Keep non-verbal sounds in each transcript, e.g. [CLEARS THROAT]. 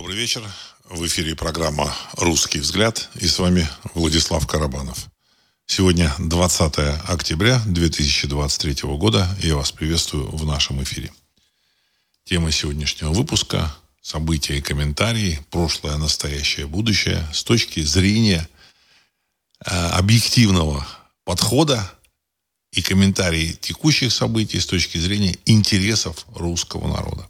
Добрый вечер. В эфире программа «Русский взгляд» и с вами Владислав Карабанов. Сегодня 20 октября 2023 года. И я вас приветствую в нашем эфире. Тема сегодняшнего выпуска – события и комментарии, прошлое, настоящее, будущее с точки зрения э, объективного подхода и комментарии текущих событий с точки зрения интересов русского народа.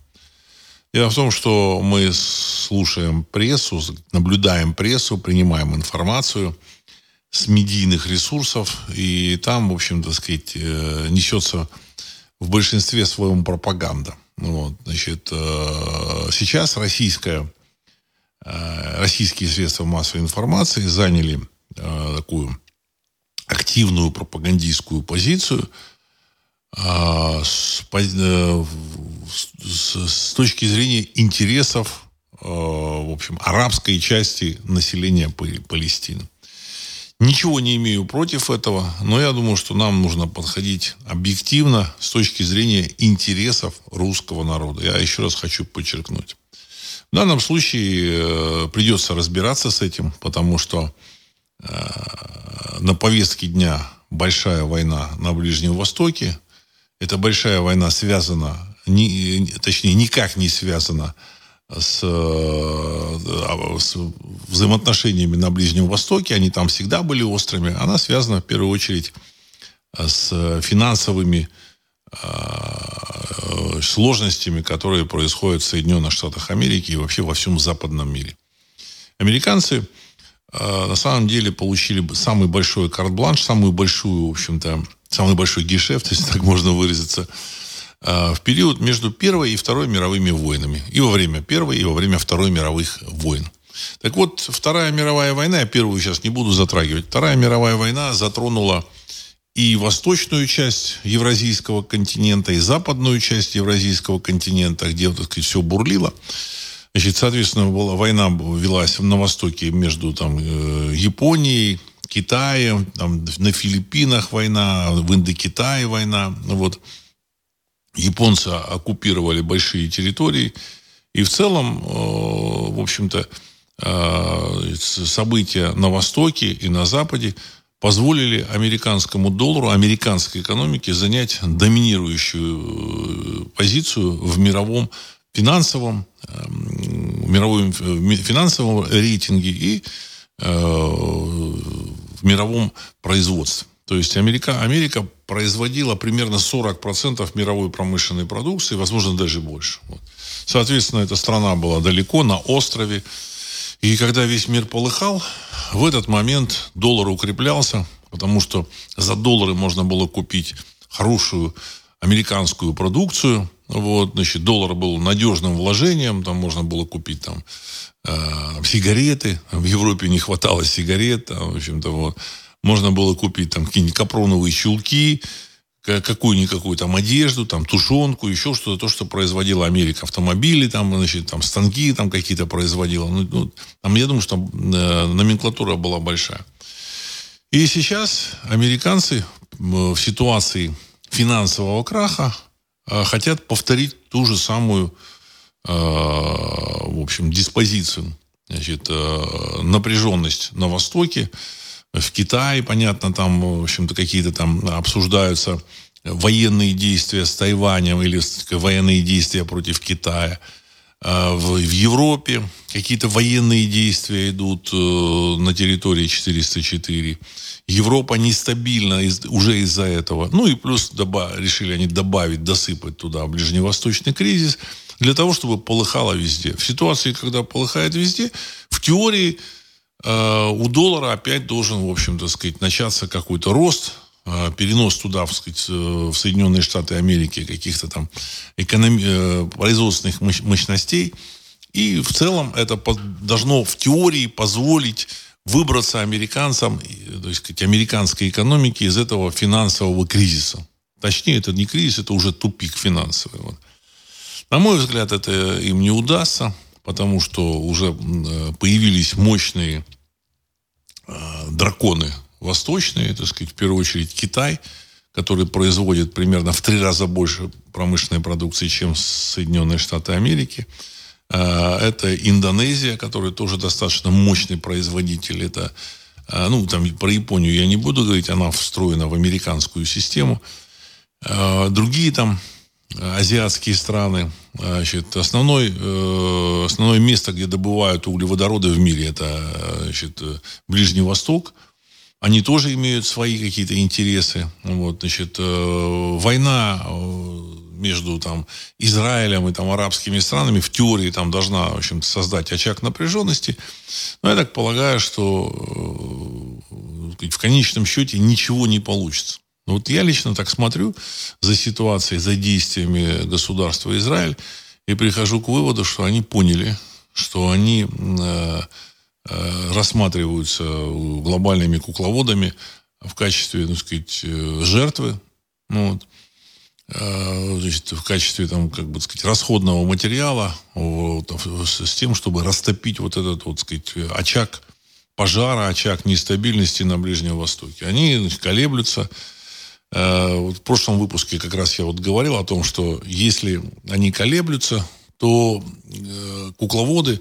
Дело в том, что мы слушаем прессу, наблюдаем прессу, принимаем информацию с медийных ресурсов, и там, в общем, так сказать, э, несется в большинстве своем пропаганда. Вот, значит, э, сейчас российская, э, российские средства массовой информации заняли такую активную пропагандистскую позицию – а, с, э, с точки зрения интересов, э, в общем, арабской части населения Палестины. Ничего не имею против этого, но я думаю, что нам нужно подходить объективно с точки зрения интересов русского народа. Я еще раз хочу подчеркнуть. В данном случае э, придется разбираться с этим, потому что на повестке дня большая война на Ближнем Востоке – эта большая война связана, не, точнее, никак не связана с, э, с взаимоотношениями на Ближнем Востоке. Они там всегда были острыми. Она связана в первую очередь с финансовыми э, сложностями, которые происходят в Соединенных Штатах Америки и вообще во всем западном мире. Американцы э, на самом деле получили самый большой карт-бланш, самую большую, в общем-то, самый большой гешефт, [LAUGHS] если так можно выразиться, а, в период между Первой и Второй мировыми войнами. И во время Первой, и во время Второй мировых войн. Так вот, Вторая мировая война, я первую сейчас не буду затрагивать, Вторая мировая война затронула и восточную часть Евразийского континента, и западную часть Евразийского континента, где, так сказать, все бурлило. Значит, соответственно, была, война велась на Востоке между там, э, Японией, Китае, там, на Филиппинах война, в Индокитае война. Вот. Японцы оккупировали большие территории. И в целом, э, в общем-то, э, события на Востоке и на Западе позволили американскому доллару, американской экономике занять доминирующую э, позицию в мировом финансовом, мировом финансовом рейтинге и в мировом производстве. То есть Америка, Америка производила примерно 40% мировой промышленной продукции, возможно, даже больше. Вот. Соответственно, эта страна была далеко, на острове. И когда весь мир полыхал, в этот момент доллар укреплялся, потому что за доллары можно было купить хорошую американскую продукцию. Вот, значит, доллар был надежным вложением, там можно было купить там э, сигареты. В Европе не хватало сигарет, в общем-то, вот. Можно было купить там какие-нибудь капроновые чулки, какую-никакую там одежду, там тушенку, еще что-то, то, что производила Америка. Автомобили, там, значит, там станки там какие-то производила. Ну, ну, там, я думаю, что э, номенклатура была большая. И сейчас американцы в ситуации финансового краха э, хотят повторить ту же самую, в общем, диспозицию. Значит, э, напряженность на Востоке, в Китае, понятно, там, в общем-то, какие-то там обсуждаются военные действия с Тайванем или военные действия против Китая. В, в Европе какие-то военные действия идут на территории 404. Европа нестабильна уже из-за этого. Ну и плюс доба, решили они добавить, досыпать туда ближневосточный кризис для того, чтобы полыхало везде. В ситуации, когда полыхает везде, в теории э, у доллара опять должен, в общем-то, сказать, начаться какой-то рост, э, перенос туда, в, сказать, э, в Соединенные Штаты Америки каких-то там экономи- э, производственных мощностей. И в целом это должно в теории позволить выбраться американцам, то есть сказать, американской экономике из этого финансового кризиса. Точнее, это не кризис, это уже тупик финансовый. Вот. На мой взгляд, это им не удастся, потому что уже э, появились мощные э, драконы восточные, так сказать, в первую очередь Китай, который производит примерно в три раза больше промышленной продукции, чем Соединенные Штаты Америки. Это Индонезия, которая тоже достаточно мощный производитель. Это, ну, там про Японию я не буду говорить, она встроена в американскую систему. Другие там азиатские страны. Значит, основной, основное место, где добывают углеводороды в мире, это значит, Ближний Восток – они тоже имеют свои какие-то интересы. Вот, значит, э, война э, между там, Израилем и там, арабскими странами в теории там, должна в общем создать очаг напряженности. Но я так полагаю, что э, в конечном счете ничего не получится. Вот я лично так смотрю за ситуацией, за действиями государства Израиль и прихожу к выводу, что они поняли, что они э, Э, рассматриваются глобальными кукловодами в качестве, так сказать, э, жертвы. Ну, вот. Э, значит, в качестве там, как бы сказать, расходного материала вот, с тем, чтобы растопить вот этот вот, сказать, очаг пожара, очаг нестабильности на Ближнем Востоке. Они колеблются. Вот в прошлом выпуске как раз я вот говорил о том, что если они колеблются, то кукловоды,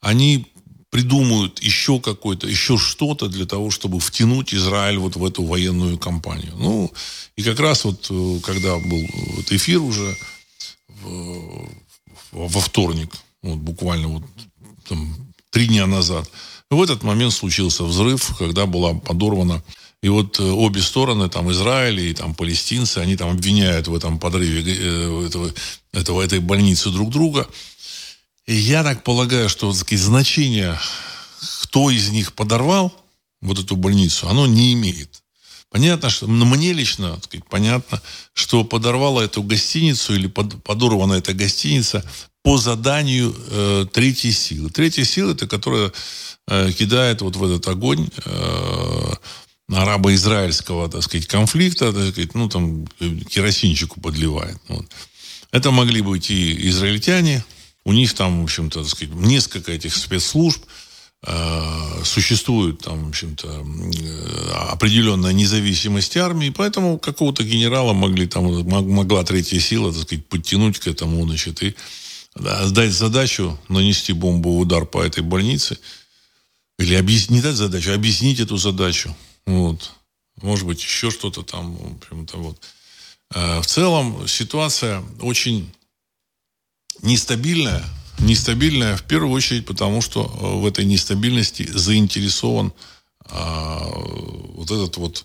они придумают еще какой-то, еще что-то для того, чтобы втянуть Израиль вот в эту военную кампанию. Ну, и как раз вот, э, когда был вот эфир уже в, во вторник, вот буквально вот там, три дня назад, в этот момент случился взрыв, когда была подорвана и вот э, обе стороны, там Израиль и там палестинцы, они там обвиняют в этом подрыве э, этого, этого, этой больницы друг друга. И я так полагаю, что сказать, значение, кто из них подорвал вот эту больницу, оно не имеет. Понятно, что ну, мне лично так сказать, понятно, что подорвала эту гостиницу или под, подорвана эта гостиница по заданию э, третьей силы. Третья сила это которая э, кидает вот в этот огонь э, арабо-израильского, так сказать, конфликта, так сказать, ну там керосинчику подливает. Вот. Это могли быть и израильтяне, у них там, в общем-то, так сказать, несколько этих спецслужб, э, существует там, в общем-то, э, определенная независимость армии, поэтому какого-то генерала могли там, могла третья сила, так сказать, подтянуть к этому, значит, и да, дать задачу нанести бомбовый удар по этой больнице, или объяснить, не дать задачу, а объяснить эту задачу. Вот. Может быть, еще что-то там, в общем-то, вот. Э, в целом ситуация очень нестабильная, нестабильная в первую очередь потому, что э, в этой нестабильности заинтересован а, вот этот вот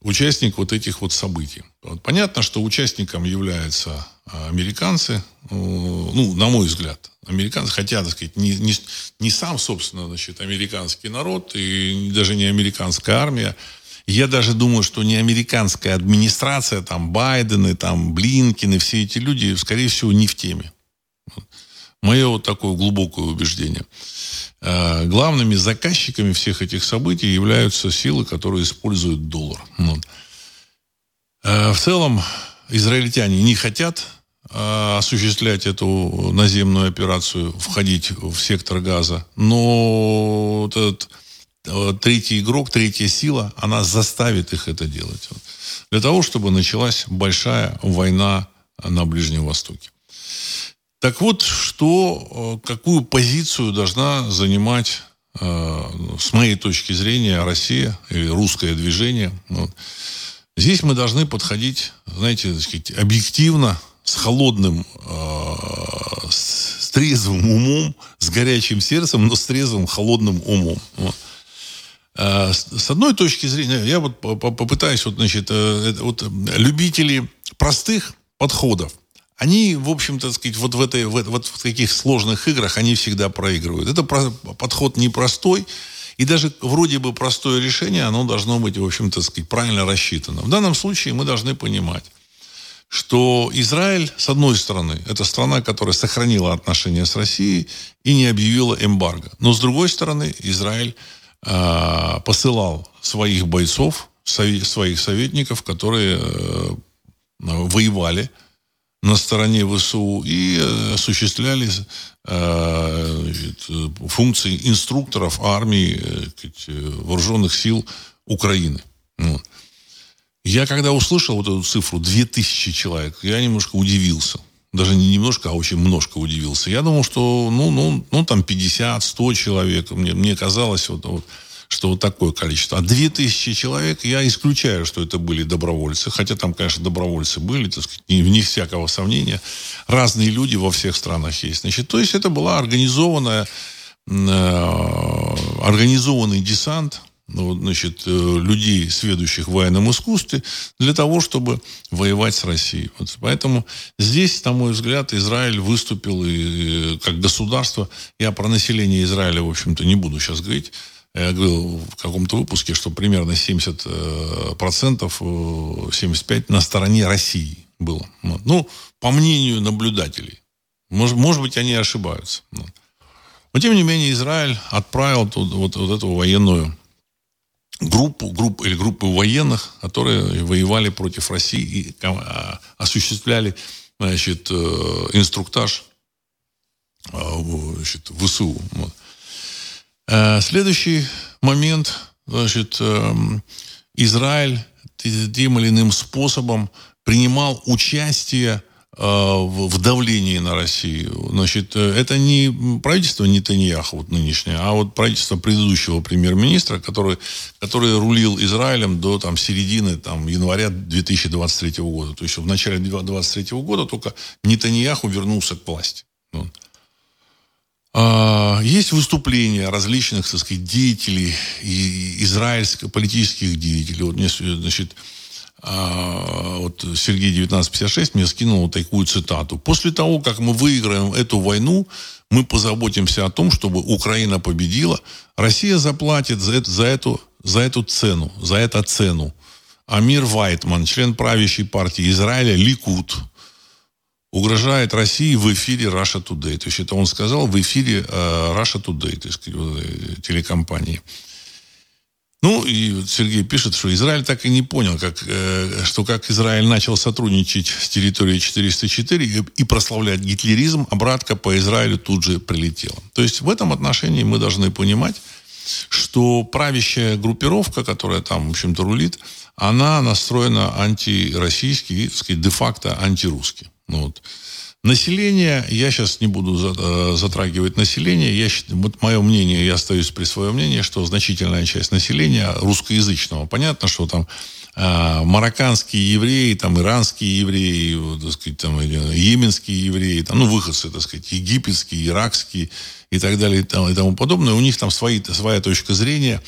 участник вот этих вот событий. Вот понятно, что участником являются а, американцы, э, ну, на мой взгляд, американцы, хотя, так сказать, не, не, не сам, собственно, значит, американский народ и даже не американская армия, я даже думаю, что не американская администрация, там Байден и там Блинкин и все эти люди, скорее всего, не в теме. Мое вот такое глубокое убеждение. А, главными заказчиками всех этих событий являются силы, которые используют доллар. А, в целом, израильтяне не хотят осуществлять эту наземную операцию, входить в сектор газа. Но вот этот Э, третий игрок, третья сила, она заставит их это делать. Для того, чтобы началась большая война на Ближнем Востоке. Так вот, что, э, какую позицию должна занимать, э, с моей точки зрения, Россия или русское движение? Здесь мы должны подходить, знаете, так сказать, объективно, с холодным, с трезвым умом, с горячим сердцем, но с трезвым, холодным умом. Э, с одной точки зрения, я вот попытаюсь, вот, значит, э, вот любители простых подходов, они, в общем-то, сказать, вот в, этой, в, вот в таких сложных играх они всегда проигрывают. Это подход непростой, и даже вроде бы простое решение, оно должно быть, в общем-то, сказать, правильно рассчитано. В данном случае мы должны понимать, что Израиль, с одной стороны, это страна, которая сохранила отношения с Россией и не объявила эмбарго. Но, с другой стороны, Израиль а, посылал своих бойцов, своих советников, которые э, воевали на стороне ВСУ и э, осуществляли э, функции инструкторов армии вооруженных сил Украины. Я когда услышал вот эту цифру 2000 человек, я немножко удивился. даже не немножко, а очень немножко удивился. Я думал, что, ну, ну, ну там 50, 100 человек. Мне, мне казалось, вот, вот, что вот такое количество. А 2000 человек, я исключаю, что это были добровольцы. Хотя там, конечно, добровольцы были, так сказать, вне всякого сомнения. Разные люди во всех странах есть. Значит, то есть это была организованная, э, организованный десант значит, э, людей, сведущих в военном искусстве, для того, чтобы воевать с Россией. Вот поэтому здесь, на мой взгляд, Израиль выступил и, как государство. Я про население Израиля, в общем-то, не буду сейчас говорить. Я говорил в каком-то выпуске, что примерно 70%, 75% э, на стороне России было. Ну, по мнению наблюдателей. Может, может быть, они ошибаются. Но, тем не менее, Израиль отправил тут, вот, вот эту военную группу, группу или группу военных, которые воевали против России и а, осуществляли значит, э, инструктаж а, значит, ВСУ. Вот. Э, следующий момент, значит, Израиль тем или иным способом принимал участие Э, в давлении на Россию. Значит, э, это не правительство Нетаньяху вот нынешнее, а вот правительство предыдущего премьер-министра, который, который рулил Израилем до там, середины там, января 2023 года. То есть в начале 2023 года только Нетаньяху вернулся к власти. А, есть выступления различных, так сказать, деятелей, израильских политических деятелей. Вот значит, а, вот Сергей 1956 мне скинул вот такую цитату. После того, как мы выиграем эту войну, мы позаботимся о том, чтобы Украина победила. Россия заплатит за, это, за, эту, за эту цену, за эту цену. Амир Вайтман, член правящей партии Израиля, Ликут, угрожает России в эфире Russia Today. То есть это он сказал в эфире э, Russia Today, то есть э, телекомпании. Ну, и Сергей пишет, что Израиль так и не понял, как, э, что как Израиль начал сотрудничать с территорией 404 и, и прославлять гитлеризм, обратка по Израилю тут же прилетела. То есть в этом отношении мы должны понимать, что правящая группировка, которая там, в общем-то, рулит, она настроена антироссийски и, так сказать, де-факто антирусски. Ну, вот. Население, я сейчас не буду э, затрагивать население, я, вот мое мнение, я остаюсь при своем мнении, что значительная часть населения русскоязычного. Понятно, что там э, марокканские евреи, там иранские евреи, так сказать, там, йеменские евреи, там, ну, выходцы, так сказать, египетские, иракские и так далее и тому подобное. У них там свои, своя точка зрения.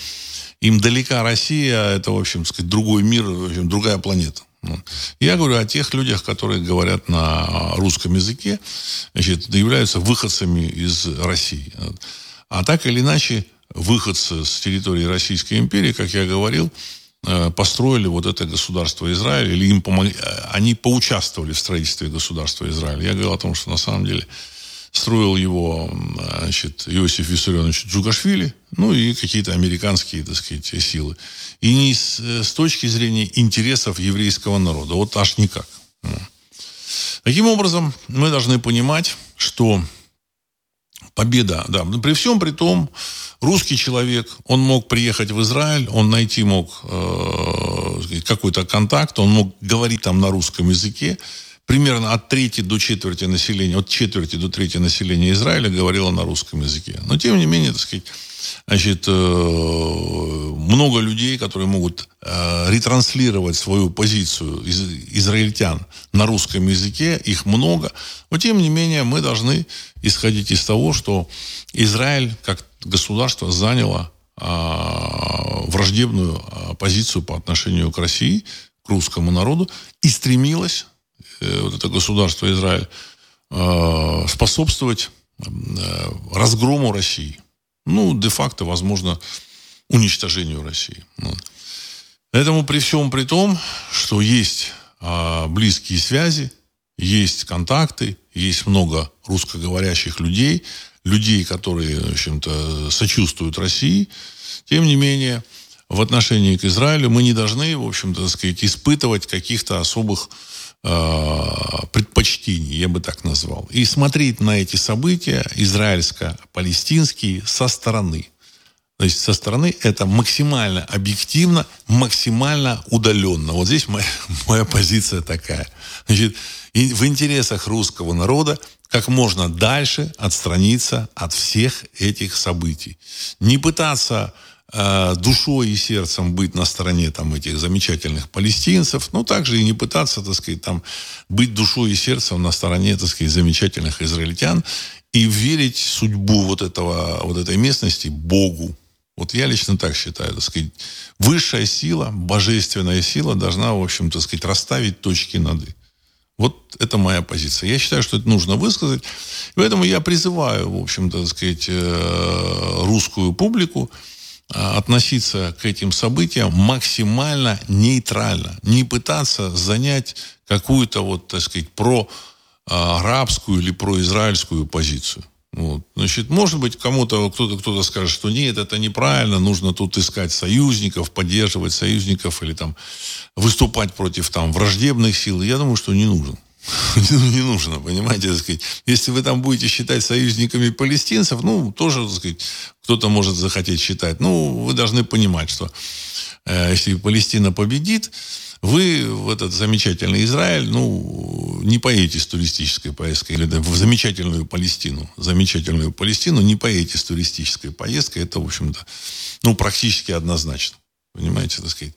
Им далека Россия, это, в общем, сказать, другой мир, в общем, другая планета. Я говорю о тех людях, которые говорят на русском языке, значит, являются выходцами из России. А так или иначе, выходцы с территории Российской империи, как я говорил, э, построили вот это государство Израиль, или им помогли, они поучаствовали в строительстве государства Израиль. Я говорил о том, что на самом деле строил его значит, Иосиф Виссарионович Джугашвили, ну и какие-то американские, так сказать, силы. И не с, с точки зрения интересов еврейского народа. Вот аж никак. Таким образом, мы должны понимать, что победа, да, при всем при том, русский человек, он мог приехать в Израиль, он найти мог э, какой-то контакт, он мог говорить там на русском языке, примерно от трети до четверти населения, от четверти до трети населения Израиля говорило на русском языке. Но, тем не менее, так сказать, значит, э, много людей, которые могут э, ретранслировать свою позицию из, израильтян на русском языке, их много. Но, тем не менее, мы должны исходить из того, что Израиль, как государство, заняло а, враждебную а, позицию по отношению к России, к русскому народу и стремилась вот это государство Израиль, э, способствовать э, разгрому России. Ну, де-факто, возможно, уничтожению России. Поэтому при всем при том, что есть а, близкие связи, есть контакты, есть много русскоговорящих людей, людей, которые, в общем-то, сочувствуют России, тем не менее, в отношении к Израилю мы не должны, в общем-то, сказать, испытывать каких-то особых Э, предпочтений, я бы так назвал, и смотреть на эти события израильско-палестинские со стороны. Значит, со стороны это максимально объективно, максимально удаленно. Вот здесь моя, [LAUGHS] моя позиция такая. Значит, в интересах русского народа как можно дальше отстраниться от всех этих событий. Не пытаться э, душой и сердцем быть на стороне там, этих замечательных палестинцев, но также и не пытаться, так сказать, там, быть душой и сердцем на стороне, так сказать, замечательных израильтян и верить судьбу вот, этого, вот этой местности Богу. Вот я лично так считаю, так сказать, высшая сила, божественная сила должна, в общем, так сказать, расставить точки над «и». Вот это моя позиция. Я считаю, что это нужно высказать. Поэтому я призываю, в общем-то, так сказать, э, русскую публику относиться к этим событиям максимально нейтрально. Не пытаться занять какую-то, вот, так сказать, про арабскую или произраильскую позицию. Вот. Значит, может быть, кому-то кто-то кто-то скажет, что нет, это неправильно, нужно тут искать союзников, поддерживать союзников или там выступать против там враждебных сил. Я думаю, что не нужно. [LAUGHS] не нужно, понимаете, так сказать. Если вы там будете считать союзниками палестинцев, ну, тоже, так сказать, кто-то может захотеть считать. Ну, вы должны понимать, что э, если Палестина победит, вы в этот замечательный Израиль, ну, не поедете с туристической поездкой, или в замечательную Палестину. Замечательную Палестину не поедете с туристической поездкой. Это, в общем-то, ну, практически однозначно. Понимаете, так сказать.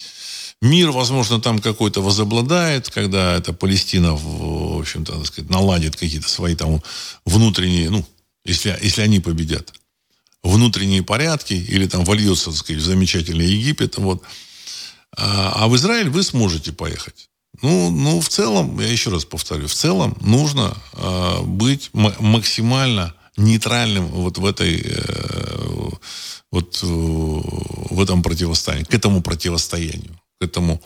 Мир, возможно, там какой-то возобладает, когда эта Палестина, в общем-то, так сказать, наладит какие-то свои там внутренние, ну, если, если они победят, внутренние порядки, или там вольется, так сказать, в замечательный Египет, вот, а, а в Израиль вы сможете поехать. Ну, ну, в целом, я еще раз повторю, в целом нужно э, быть максимально нейтральным вот в этой э, вот э, в этом противостоянии, к этому противостоянию, этому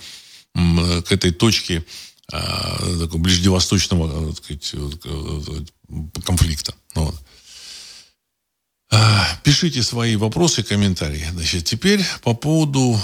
э, к этой точке э, такого ближневосточного так сказать, конфликта. Вот. Пишите свои вопросы, комментарии. Значит, теперь по поводу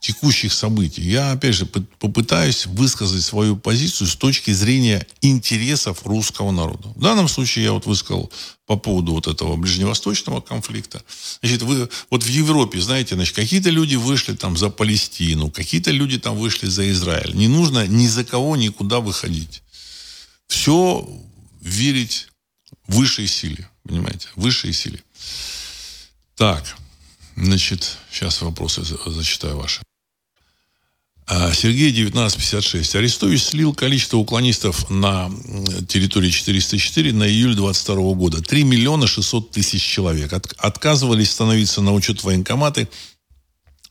текущих событий. Я, опять же, попытаюсь высказать свою позицию с точки зрения интересов русского народа. В данном случае я вот высказал по поводу вот этого ближневосточного конфликта. Значит, вы, вот в Европе, знаете, значит, какие-то люди вышли там за Палестину, какие-то люди там вышли за Израиль. Не нужно ни за кого никуда выходить. Все верить высшей силе, понимаете, высшей силе. Так, значит, сейчас вопросы зачитаю ваши. А, Сергей 1956. Арестович слил количество уклонистов на территории 404 на июль 22 года. 3 миллиона 600 тысяч человек. От, отказывались становиться на учет военкоматы.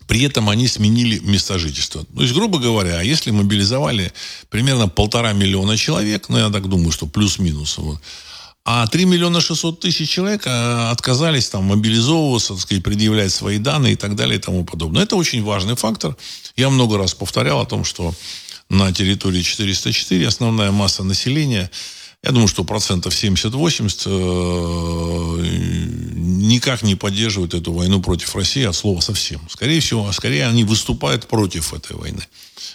При этом они сменили место жительства. То есть, грубо говоря, если мобилизовали примерно полтора миллиона человек, ну, я так думаю, что плюс-минус, вот, а 3 миллиона 600 тысяч человек э, отказались там мобилизовываться, так сказать, предъявлять свои данные и так далее и тому подобное. Это очень важный фактор. Я много раз повторял о том, что на территории 404 основная масса населения, я думаю, что процентов 70-80 э, никак не поддерживают эту войну против России от слова совсем. Скорее всего, скорее они выступают против этой войны.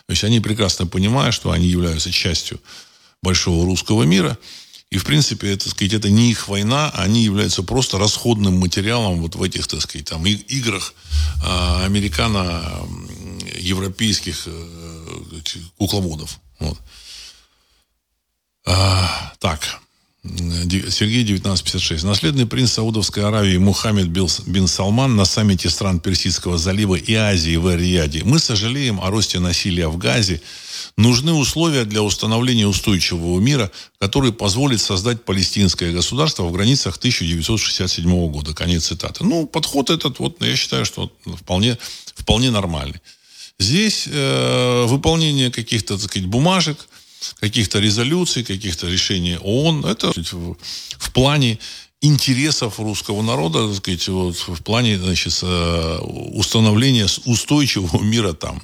То есть они прекрасно понимают, что они являются частью большого русского мира – и, в принципе, это, сказать, это не их война, они являются просто расходным материалом вот в этих, так сказать, там, играх э, американо-европейских э, кукловодов. Вот. А, так. Сергей 1956. Наследный принц Саудовской Аравии Мухаммед бин Салман на саммите стран Персидского залива и Азии в Эр-Рияде. Мы сожалеем о росте насилия в Газе, нужны условия для установления устойчивого мира, который позволит создать палестинское государство в границах 1967 года. Конец цитаты. Ну, подход этот, вот, я считаю, что вполне, вполне нормальный. Здесь э, выполнение каких-то, так сказать, бумажек, каких-то резолюций, каких-то решений ООН, это в, в плане интересов русского народа, так сказать, вот, в плане значит, э, установления устойчивого [LAUGHS] мира там.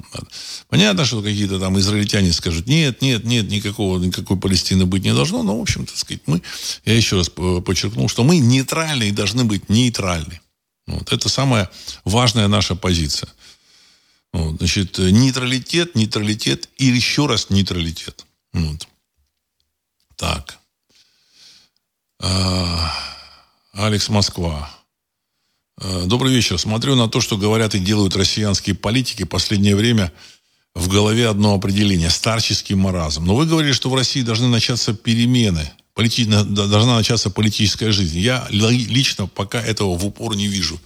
Понятно, что какие-то там израильтяне скажут, нет, нет, нет, никакого, никакой Палестины быть не должно, но, в общем, так сказать, мы, я еще раз подчеркнул, что мы нейтральны и должны быть нейтральны. Вот, это самая важная наша позиция. Вот, значит, нейтралитет, нейтралитет и еще раз нейтралитет. Вот. Так. А, Алекс Москва. Э, добрый вечер. Смотрю на то, что говорят и делают россиянские политики. Последнее время в голове одно определение – старческий маразм. Но вы говорили, что в России должны начаться перемены, полити... должна начаться политическая жизнь. Я лично пока этого в упор не вижу.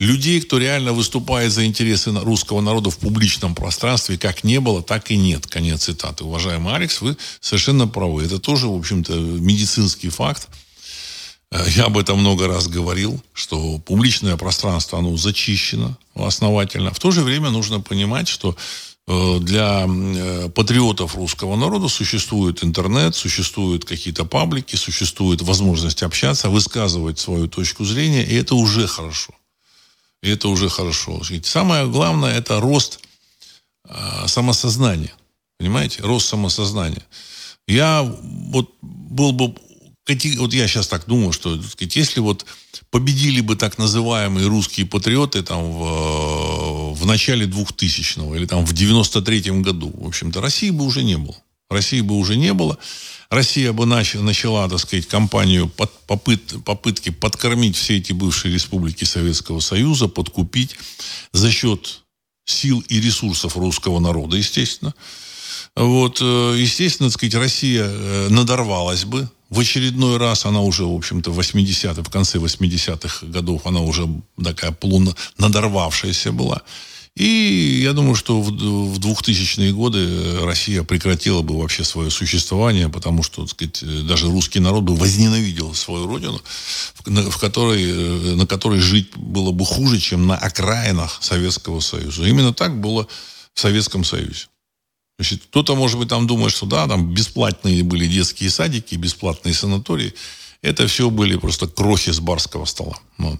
Людей, кто реально выступает за интересы русского народа в публичном пространстве, как не было, так и нет. Конец цитаты. Уважаемый Алекс, вы совершенно правы. Это тоже, в общем-то, медицинский факт. Э, я об этом много раз говорил, что публичное пространство, оно зачищено основательно. В то же время нужно понимать, что э, для э, патриотов русского народа существует интернет, существуют какие-то паблики, существует возможность общаться, высказывать свою точку зрения, и это уже хорошо. И это уже хорошо. Самое главное – это рост самосознания. Понимаете? Рост самосознания. Я вот был бы вот я сейчас так думаю, что сказать, если вот победили бы так называемые русские патриоты там в, в начале 2000-го или там в 93-м году, в общем-то, России бы уже не было. России бы уже не было. Россия бы нач, начала, так сказать, кампанию под, попыт, попытки подкормить все эти бывшие республики Советского Союза, подкупить за счет сил и ресурсов русского народа, естественно. Вот, э, естественно, так сказать, Россия э, надорвалась бы в очередной раз она уже, в общем-то, в 80-х, в конце 80-х годов она уже такая полу надорвавшаяся была. И я думаю, что в, в 2000-е годы Россия прекратила бы вообще свое существование, потому что, так сказать, даже русский народ бы возненавидел свою родину, в, в которой, на которой жить было бы хуже, чем на окраинах Советского Союза. Именно так было в Советском Союзе. Значит, кто-то, может быть, там думает, что да, там бесплатные были детские садики, бесплатные санатории. Это все были просто крохи с барского стола. Вот.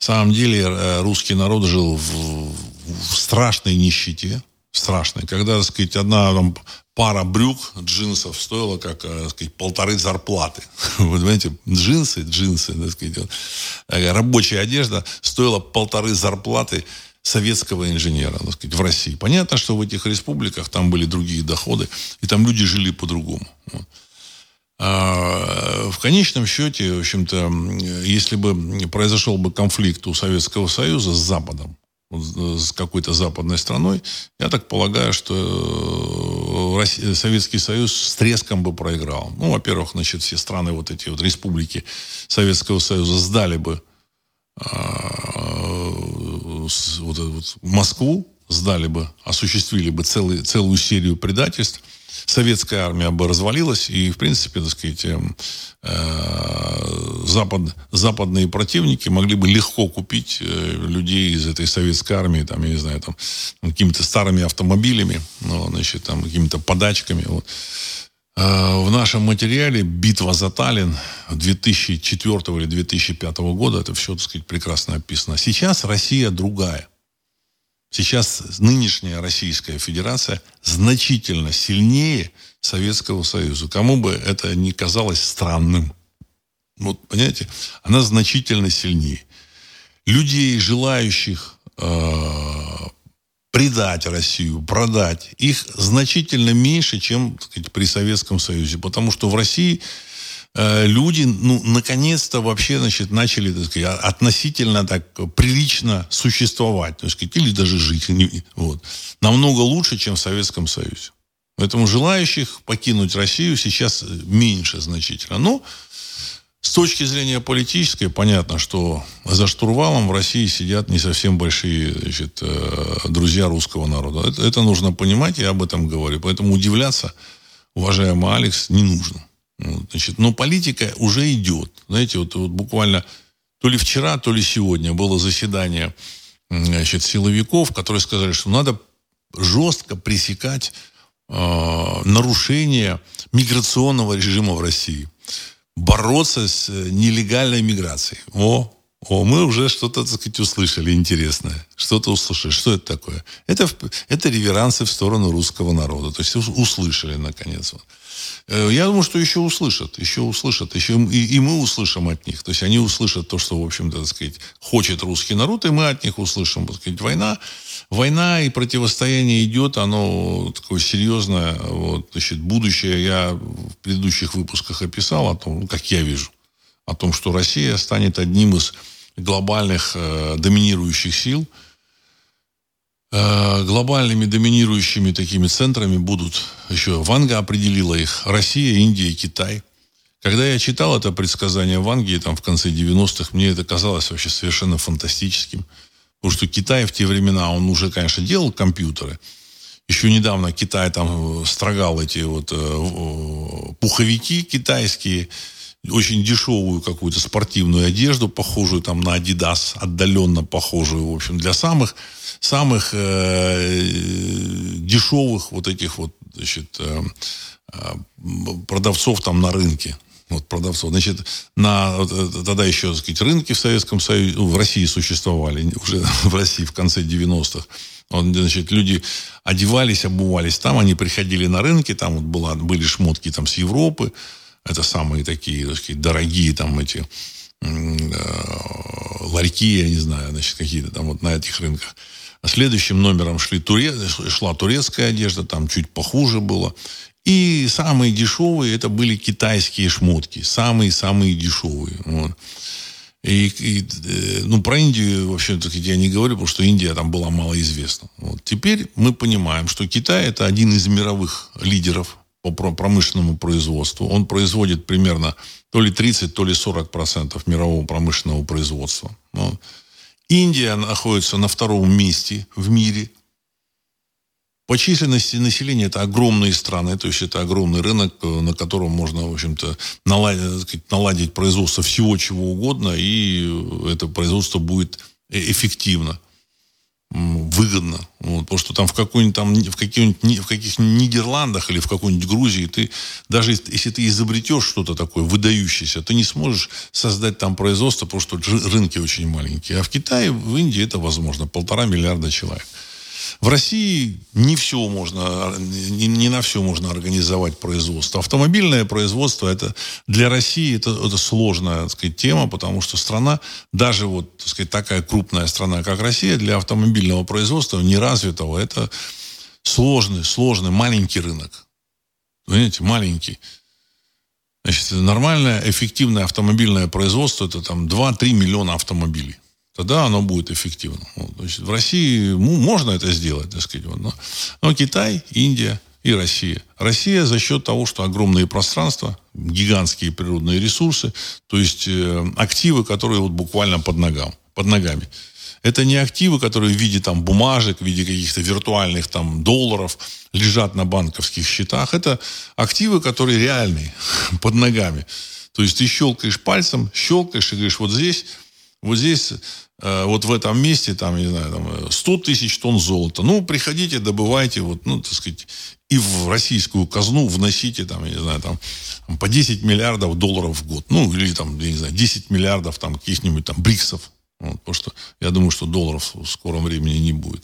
Самом деле э, русский народ жил в, в страшной нищете, страшной. Когда, так сказать, одна там, пара брюк, джинсов стоила как, э, так сказать, полторы зарплаты. [LAUGHS] Вы понимаете, джинсы, джинсы, так сказать, вот, э, рабочая одежда стоила полторы зарплаты советского инженера, так сказать, в России. Понятно, что в этих республиках там были другие доходы, и там люди жили по-другому. А в конечном счете, в общем-то, если бы произошел бы конфликт у Советского Союза с Западом, с какой-то западной страной, я так полагаю, что Россия, Советский Союз с треском бы проиграл. Ну, во-первых, значит, все страны, вот эти вот республики Советского Союза сдали бы а, вот, вот, Москву, сдали бы, осуществили бы целый, целую серию предательств, советская армия бы развалилась, и, в принципе, так сказать, эм, э, запад, западные противники могли бы легко купить э, людей из этой советской армии, там, я не знаю, там, какими-то старыми автомобилями, ну, значит, там, какими-то подачками, вот. Э, в нашем материале «Битва за Таллин» 2004 или 2005 года, это все, так сказать, прекрасно описано. Сейчас Россия другая. Сейчас нынешняя Российская Федерация значительно сильнее Советского Союза. Кому бы это ни казалось странным. Вот, понимаете, она значительно сильнее. Людей, желающих э, предать Россию, продать, их значительно меньше, чем сказать, при Советском Союзе. Потому что в России люди, ну, наконец-то вообще, значит, начали, так сказать, относительно так прилично существовать, так сказать, или даже жить. Вот. Намного лучше, чем в Советском Союзе. Поэтому желающих покинуть Россию сейчас меньше значительно. Но с точки зрения политической, понятно, что за штурвалом в России сидят не совсем большие значит, э, друзья русского народа. Это, это нужно понимать, я об этом говорю. Поэтому удивляться, уважаемый Алекс, не нужно. Значит, но политика уже идет. Знаете, вот, вот буквально то ли вчера, то ли сегодня было заседание значит, силовиков, которые сказали, что надо жестко пресекать э, нарушение миграционного режима в России бороться с э, нелегальной миграцией. О, о, мы уже что-то, так сказать, услышали интересное. Что-то услышали. Что это такое? Это, это реверансы в сторону русского народа. То есть услышали, наконец. Э, я думаю, что еще услышат, еще услышат, еще и, и мы услышим от них. То есть они услышат то, что, в общем-то, так сказать, хочет русский народ, и мы от них услышим, так сказать, война. Война и противостояние идет, оно такое серьезное. Вот, значит, будущее я в предыдущих выпусках описал о том, как я вижу, о том, что Россия станет одним из глобальных э, доминирующих сил. Э, глобальными доминирующими такими центрами будут, еще Ванга определила их, Россия, Индия, Китай. Когда я читал это предсказание Ванги там, в конце 90-х, мне это казалось вообще совершенно фантастическим. Потому что Китай в те времена, он уже, конечно, делал компьютеры. Еще недавно Китай там строгал эти вот э, пуховики китайские, очень дешевую какую-то спортивную одежду, похожую там на Adidas, отдаленно похожую, в общем, для самых, самых э, дешевых вот этих вот, значит, э, э продавцов там на рынке вот продавцов. Значит, на, тогда еще, так сказать, рынки в Советском Союзе, в России существовали, уже [LAUGHS] в России в конце 90-х. Вот, значит, люди одевались, обувались там, они приходили на рынки, там вот была, были шмотки там с Европы, это самые такие, так сказать, дорогие там эти э, ларьки, я не знаю, значит, какие-то там вот на этих рынках. Следующим номером шли туре... шла турецкая одежда, там чуть похуже было. И самые дешевые это были китайские шмотки. Самые-самые дешевые. Вот. И, и, э, ну, про Индию вообще так я не говорю, потому что Индия там была малоизвестна. Вот. Теперь мы понимаем, что Китай это один из мировых лидеров по промышленному производству. Он производит примерно то ли 30, то ли 40 процентов мирового промышленного производства. Вот. Индия находится на втором месте в мире по численности населения это огромные страны, то есть это огромный рынок, э, на котором можно, в общем-то, наладить, наладить производство всего чего угодно, и это производство будет э, эффективно выгодно. Вот, потому что там в какой-нибудь там в каких-нибудь в каких Нидерландах или в какой-нибудь Грузии ты даже если ты изобретешь что-то такое выдающееся, ты не сможешь создать там производство, потому что рынки очень маленькие. А в Китае, в Индии это возможно. Полтора миллиарда человек. В России не все можно, не, не на все можно организовать производство. Автомобильное производство это для России это, это сложная так сказать, тема, потому что страна, даже вот так сказать, такая крупная страна, как Россия, для автомобильного производства неразвитого, это сложный, сложный, маленький рынок. Понимаете, маленький. Значит, нормальное, эффективное автомобильное производство это там 2-3 миллиона автомобилей тогда оно будет эффективно. Вот, значит, в России ну, можно это сделать, так сказать. Вот, но, но Китай, Индия и Россия. Россия за счет того, что огромные пространства, гигантские природные ресурсы, то есть э, активы, которые вот буквально под, ногам, под ногами. Это не активы, которые в виде там бумажек, в виде каких-то виртуальных там долларов лежат на банковских счетах. Это активы, которые реальные, [LAUGHS] под ногами. То есть ты щелкаешь пальцем, щелкаешь и говоришь, вот здесь, вот здесь вот в этом месте, там, не знаю, там, 100 тысяч тонн золота. Ну, приходите, добывайте, вот, ну, так сказать, и в российскую казну вносите, там, я не знаю, там, по 10 миллиардов долларов в год. Ну, или там, я не знаю, 10 миллиардов там каких-нибудь там бриксов. Вот, потому что я думаю, что долларов в скором времени не будет.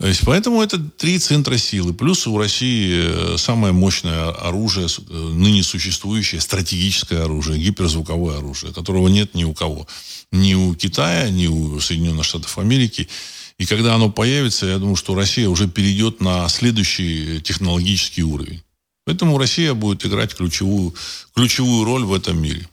То есть, поэтому это три центра силы. Плюс у России э, самое мощное оружие, э, ныне существующее стратегическое оружие, гиперзвуковое оружие, которого нет ни у кого ни у Китая, ни у Соединенных Штатов Америки. И когда оно появится, я думаю, что Россия уже перейдет на следующий технологический уровень. Поэтому Россия будет играть ключевую, ключевую роль в этом мире.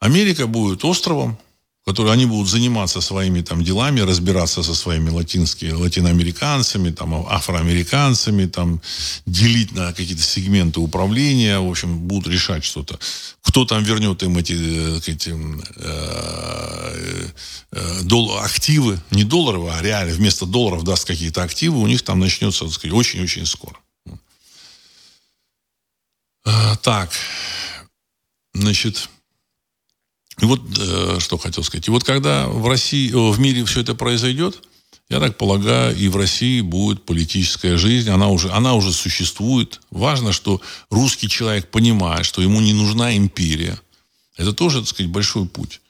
Америка будет островом, которые они будут заниматься своими там делами, разбираться со своими латинскими, латиноамериканцами, там, афроамериканцами, там, делить на какие-то сегменты управления, в общем, будут решать что-то. Кто там вернет им эти, э, эти э, э, дол- активы, не долларовые, а реально вместо долларов даст какие-то активы, у них там начнется, так сказать, очень-очень скоро. Э, так, значит, и вот э, что хотел сказать. И вот когда в России, в мире все это произойдет, я так полагаю, и в России будет политическая жизнь. Она уже, она уже существует. Важно, что русский человек понимает, что ему не нужна империя. Это тоже, так сказать, большой путь.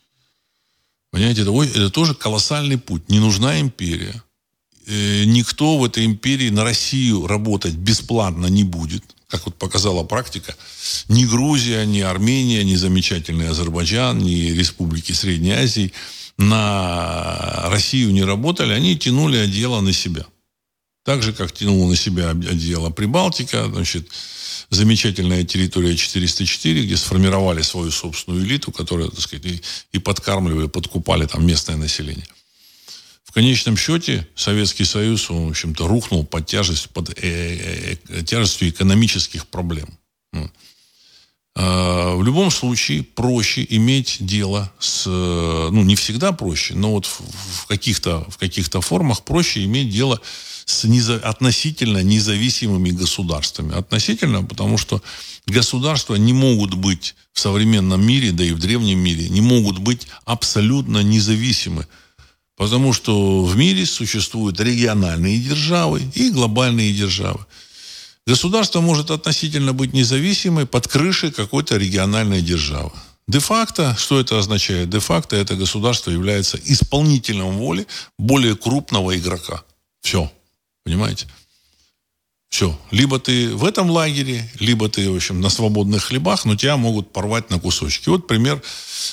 Понимаете, это, это тоже колоссальный путь. Не нужна империя. Э, никто в этой империи на Россию работать бесплатно не будет как вот показала практика, ни Грузия, ни Армения, ни замечательный Азербайджан, ни республики Средней Азии на Россию не работали, они тянули одеяло на себя. Так же, как тянула на себя одеяло Прибалтика, значит, замечательная территория 404, где сформировали свою собственную элиту, которая, так сказать, и подкармливали, подкупали там местное население. В конечном счете Советский Союз, он, в общем-то, рухнул под, тяжесть, под э, э, э, тяжестью экономических проблем. Ну. А, в любом случае проще иметь дело с, ну не всегда проще, но вот в каких-то в каких-то формах проще иметь дело с неза, относительно независимыми государствами. Относительно, потому что государства не могут быть в современном мире, да и в древнем мире, не могут быть абсолютно независимы. Потому что в мире существуют региональные державы и глобальные державы. Государство может относительно быть независимой под крышей какой-то региональной державы. Де-факто, что это означает? Де-факто это государство является исполнителем воли более крупного игрока. Все. Понимаете? Все. Либо ты в этом лагере, либо ты, в общем, на свободных хлебах, но тебя могут порвать на кусочки. Вот пример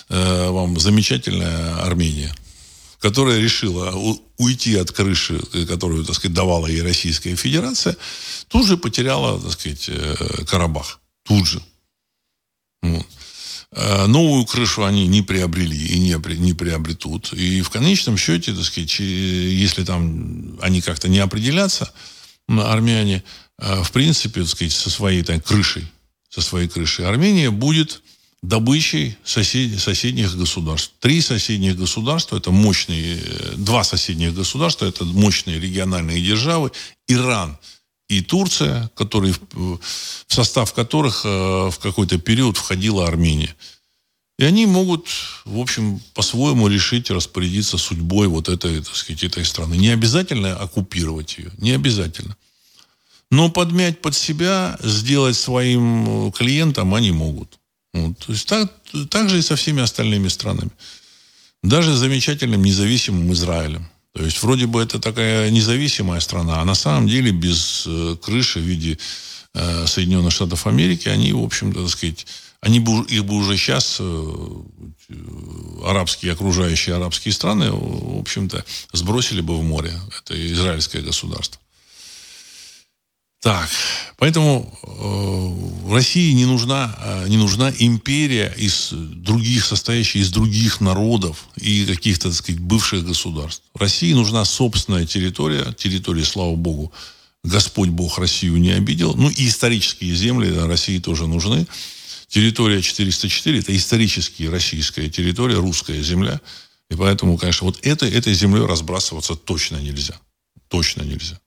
э, вам замечательная Армения, которая решила уйти от крыши, которую, так сказать, давала ей Российская Федерация, тут же потеряла, так сказать, э, Карабах. Тут же. Вот. Э, новую крышу они не приобрели и не, не приобретут. И в конечном счете, так сказать, если там они как-то не определятся, армяне, э, в принципе, так сказать, со своей там, крышей, со своей крышей, Армения будет добычей сосед, соседних государств. Три соседних государства, это мощные, э, два соседних государства, это мощные региональные державы. Иран – и Турция, которые, в состав которых э, в какой-то период входила Армения. И они могут, в общем, по-своему решить распорядиться судьбой вот этой, так сказать, этой страны. Не обязательно оккупировать ее, не обязательно. Но подмять под себя, сделать своим клиентам они могут. Вот. То есть так, так же и со всеми остальными странами. Даже замечательным независимым Израилем. То есть вроде бы это такая независимая страна, а на самом деле без э, крыши в виде э, Соединенных Штатов Америки, они, в общем-то, так сказать, они бы, их бы уже сейчас э, арабские, окружающие арабские страны, в общем-то, сбросили бы в море. Это израильское государство. Так, поэтому э, России не нужна, э, не нужна империя из других, состоящая из других народов и каких-то, так сказать, бывших государств. России нужна собственная территория, территория, слава богу, Господь Бог Россию не обидел. Ну и исторические земли России тоже нужны. Территория 404 – это исторически российская территория, русская земля. И поэтому, конечно, вот этой, этой землей разбрасываться точно нельзя. Точно нельзя.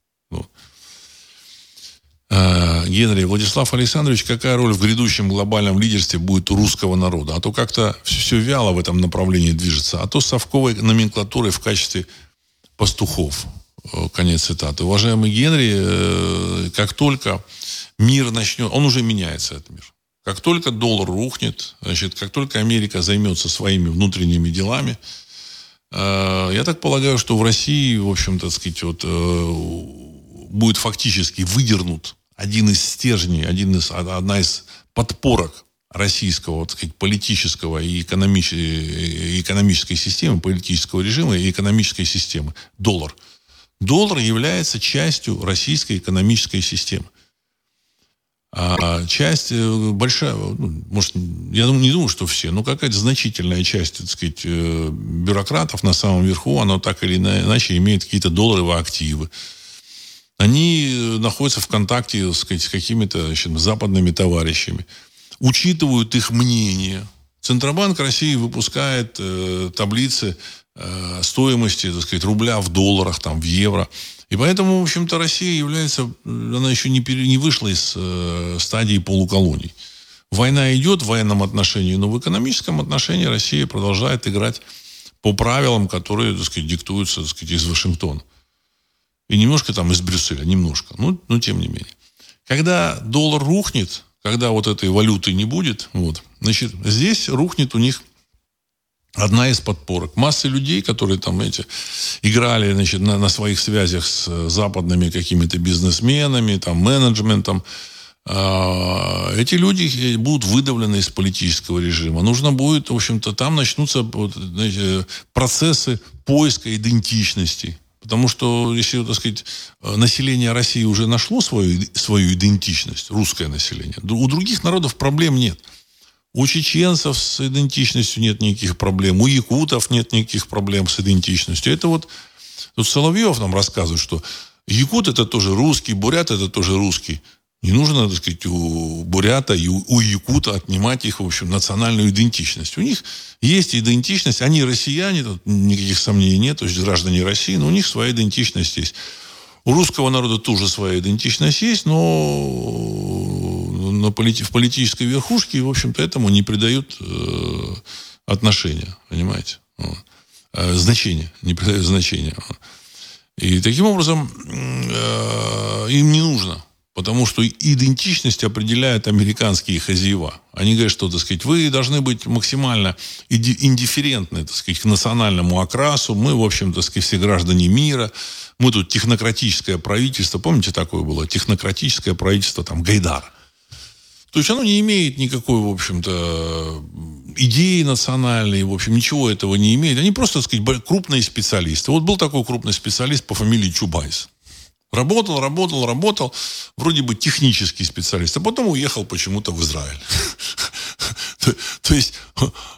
Э, Генри, Владислав Александрович, какая роль в грядущем глобальном лидерстве будет у русского народа? А то как-то все вяло в этом направлении движется. А то совковой номенклатурой в качестве пастухов. Э, конец цитаты. Уважаемый Генри, э, как только мир начнет... Он уже меняется, этот мир. Как только доллар рухнет, значит, как только Америка займется своими внутренними делами, я так полагаю, что в России, в общем-то, сказать, вот, будет фактически выдернут один из стержней, один из, одна из подпорок российского так сказать, политического и экономической, экономической системы, политического режима и экономической системы. Доллар. Доллар является частью российской экономической системы. А часть э, большая, ну, может, я не думаю, что все, но какая-то значительная часть, так сказать, э, бюрократов на самом верху, она так или иначе имеет какие-то долларовые активы они э, находятся в контакте сказать, с какими-то западными товарищами, учитывают их мнение. Центробанк России выпускает э, таблицы э, стоимости, так сказать, рубля в долларах, там, в евро. И поэтому, в общем-то, Россия является, она еще не, пере, не вышла из э, стадии полуколоний. Война идет в военном отношении, но в экономическом отношении Россия продолжает играть по правилам, которые, так сказать, диктуются, так сказать, из Вашингтона. И немножко там из Брюсселя, немножко. Ну, но тем не менее. Когда доллар рухнет, когда вот этой валюты не будет, вот, значит, здесь рухнет у них одна из подпорок. Масса людей, которые там эти играли значит, на, на своих связях с западными какими-то бизнесменами, там, менеджментом, э, эти люди будут выдавлены из политического режима. Нужно будет, в общем-то, там начнутся вот, знаете, процессы поиска идентичности Потому что, если, так сказать, население России уже нашло свою, свою идентичность, русское население, у других народов проблем нет. У чеченцев с идентичностью нет никаких проблем, у якутов нет никаких проблем с идентичностью. Это вот тут Соловьев нам рассказывает, что якут это тоже русский, бурят это тоже русский. Не нужно, так сказать, у бурята и у якута отнимать их, в общем, национальную идентичность. У них есть идентичность, они россияне, тут никаких сомнений нет, то есть граждане России, но у них своя идентичность есть. У русского народа тоже своя идентичность есть, но на полити в политической верхушке, в общем-то, этому не придают э, отношения, понимаете? Вот. Э, значения, не придают значения. И таким образом э, им не нужно Потому что идентичность определяют американские хозяева. Они говорят, что, так сказать, вы должны быть максимально индифферентны, так сказать, к национальному окрасу. Мы, в общем, так сказать, все граждане мира. Мы тут технократическое правительство. Помните, такое было? Технократическое правительство, там, Гайдар. То есть оно не имеет никакой, в общем-то, идеи национальной, в общем, ничего этого не имеет. Они просто, так сказать, крупные специалисты. Вот был такой крупный специалист по фамилии Чубайс. Работал, работал, работал, вроде бы технический специалист, а потом уехал почему-то в Израиль. [LAUGHS] То есть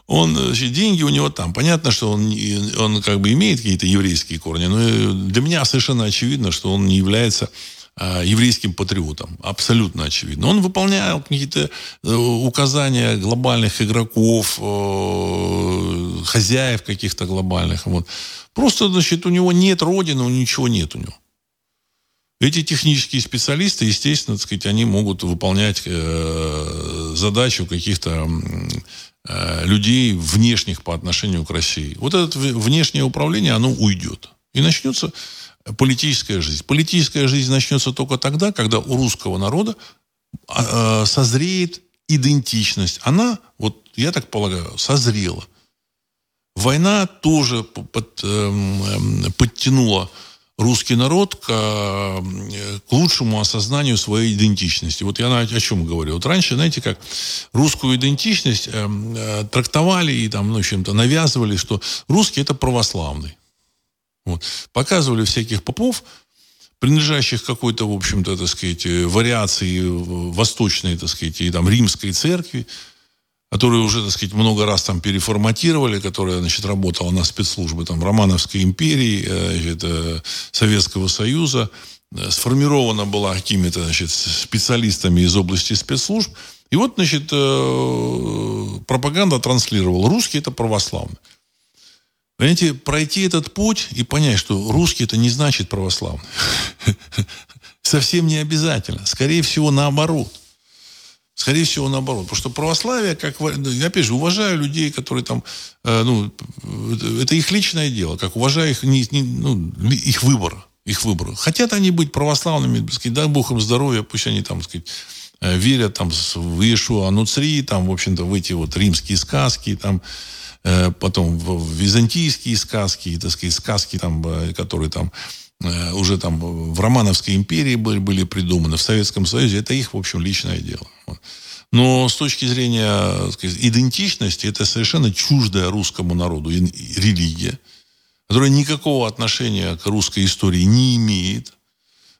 он, деньги у него там. Понятно, что он, он как бы имеет какие-то еврейские корни, но для меня совершенно очевидно, что он не является а, еврейским патриотом. Абсолютно очевидно. Он выполнял какие-то э, указания глобальных игроков, э, хозяев каких-то глобальных. Вот. Просто, значит, у него нет родины, ничего нет у него. Эти технические специалисты, естественно, так сказать, они могут выполнять э, задачу каких-то э, людей внешних по отношению к России. Вот это внешнее управление, оно уйдет. И начнется политическая жизнь. Политическая жизнь начнется только тогда, когда у русского народа э, созреет идентичность. Она, вот я так полагаю, созрела. Война тоже под, э, подтянула русский народ к, к лучшему осознанию своей идентичности. Вот я о чем говорю. Вот раньше, знаете, как русскую идентичность э, э, трактовали и там, ну, в общем-то, навязывали, что русский это православный. Вот. Показывали всяких попов, принадлежащих какой-то, в общем-то, так сказать, вариации восточной, так сказать, и там римской церкви, которую уже, так сказать, много раз там переформатировали, которая, значит, работала на спецслужбы там Романовской империи, значит, э, Советского Союза, э, сформирована была какими-то, значит, специалистами из области спецслужб. И вот, значит, э, пропаганда транслировала. Русский это православный. Понимаете, пройти этот путь и понять, что русский это не значит православный. [LAUGHS] Совсем не обязательно. Скорее всего, наоборот. Скорее всего, наоборот. Потому что православие, как, я опять же, уважаю людей, которые там, э, ну, это их личное дело, как уважаю их, не, не, ну, их выбор. Их выбор. Хотят они быть православными, сказать, дай Бог им здоровья, пусть они там, сказать, э, верят там в Иешуа Нуцри, там, в общем-то, в эти вот римские сказки, там, э, потом в византийские сказки, так сказать, сказки, там, э, которые там Э, уже там в Романовской империи были, были придуманы, в Советском Союзе, это их, в общем, личное дело. Но с точки зрения сказать, идентичности, это совершенно чуждая русскому народу религия, которая никакого отношения к русской истории не имеет.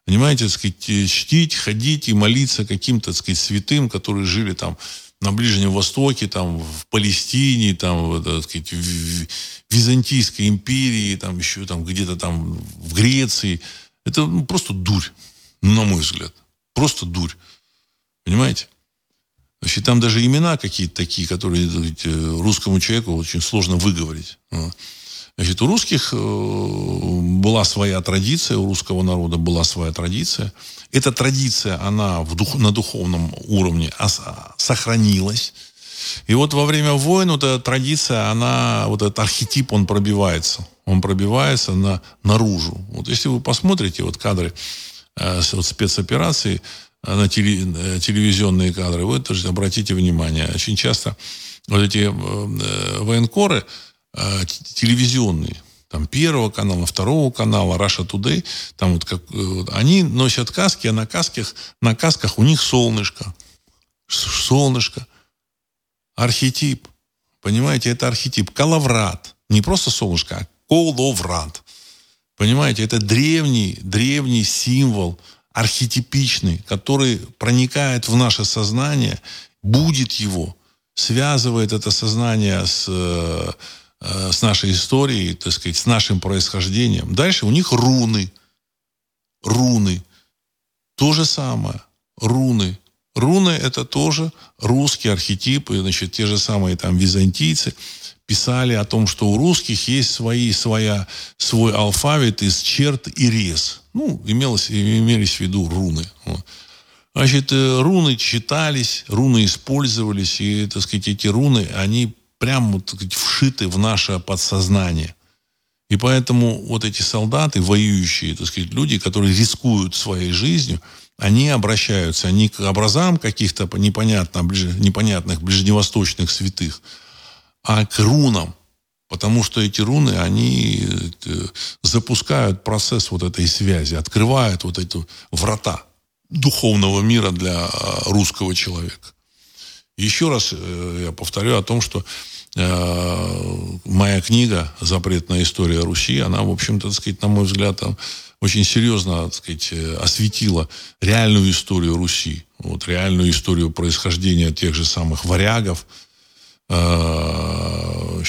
Понимаете, так сказать, чтить, ходить и молиться каким-то, так сказать, святым, которые жили там на Ближнем Востоке, там, в Палестине, там, так сказать, в Византийской империи, там, еще там, где-то там в Греции. Это ну, просто дурь, на мой взгляд. Просто дурь. Понимаете? Значит, там даже имена какие-то такие, которые сказать, русскому человеку очень сложно выговорить. Значит, у русских э, была своя традиция, у русского народа была своя традиция. Эта традиция, она в дух, на духовном уровне сохранилась. И вот во время войн вот эта традиция, она, вот этот архетип, он пробивается. Он пробивается на, наружу. Вот если вы посмотрите вот кадры э, вот спецоперации, э, на теле, э, телевизионные кадры, вы тоже обратите внимание, очень часто вот эти э военкоры э, телевизионные, там, Первого канала, Второго канала, Russia Today, там вот как, э, они носят каски, а на касках, на касках у них солнышко. Солнышко. Архетип. Понимаете, это архетип. Калаврат. Не просто солнышко, а коловрат. Понимаете, это древний, древний символ, архетипичный, который проникает в наше сознание, будет его, связывает это сознание с, э, с нашей историей, так сказать, с нашим происхождением. Дальше у них руны. Руны. То же самое. Руны. Руны – это тоже русские архетипы, значит, те же самые там византийцы писали о том, что у русских есть свои, своя, свой алфавит из черт и рез. Ну, имелось, имелись в виду руны. Вот. Значит, э, руны читались, руны использовались, и, так сказать, эти руны, они так сказать, вшиты в наше подсознание. И поэтому вот эти солдаты, воюющие, так сказать, люди, которые рискуют своей жизнью – они обращаются не к образам каких-то непонятно, непонятных ближневосточных святых, а к рунам. Потому что эти руны, они э, запускают процесс вот этой связи, открывают вот эти врата духовного мира для э, русского человека. Еще раз э, я повторю о том, что моя книга «Запретная история Руси», она, в общем-то, так сказать, на мой взгляд, там, очень серьезно, так сказать, э, осветила реальную историю Руси, вот, реальную историю происхождения тех же самых варягов, э,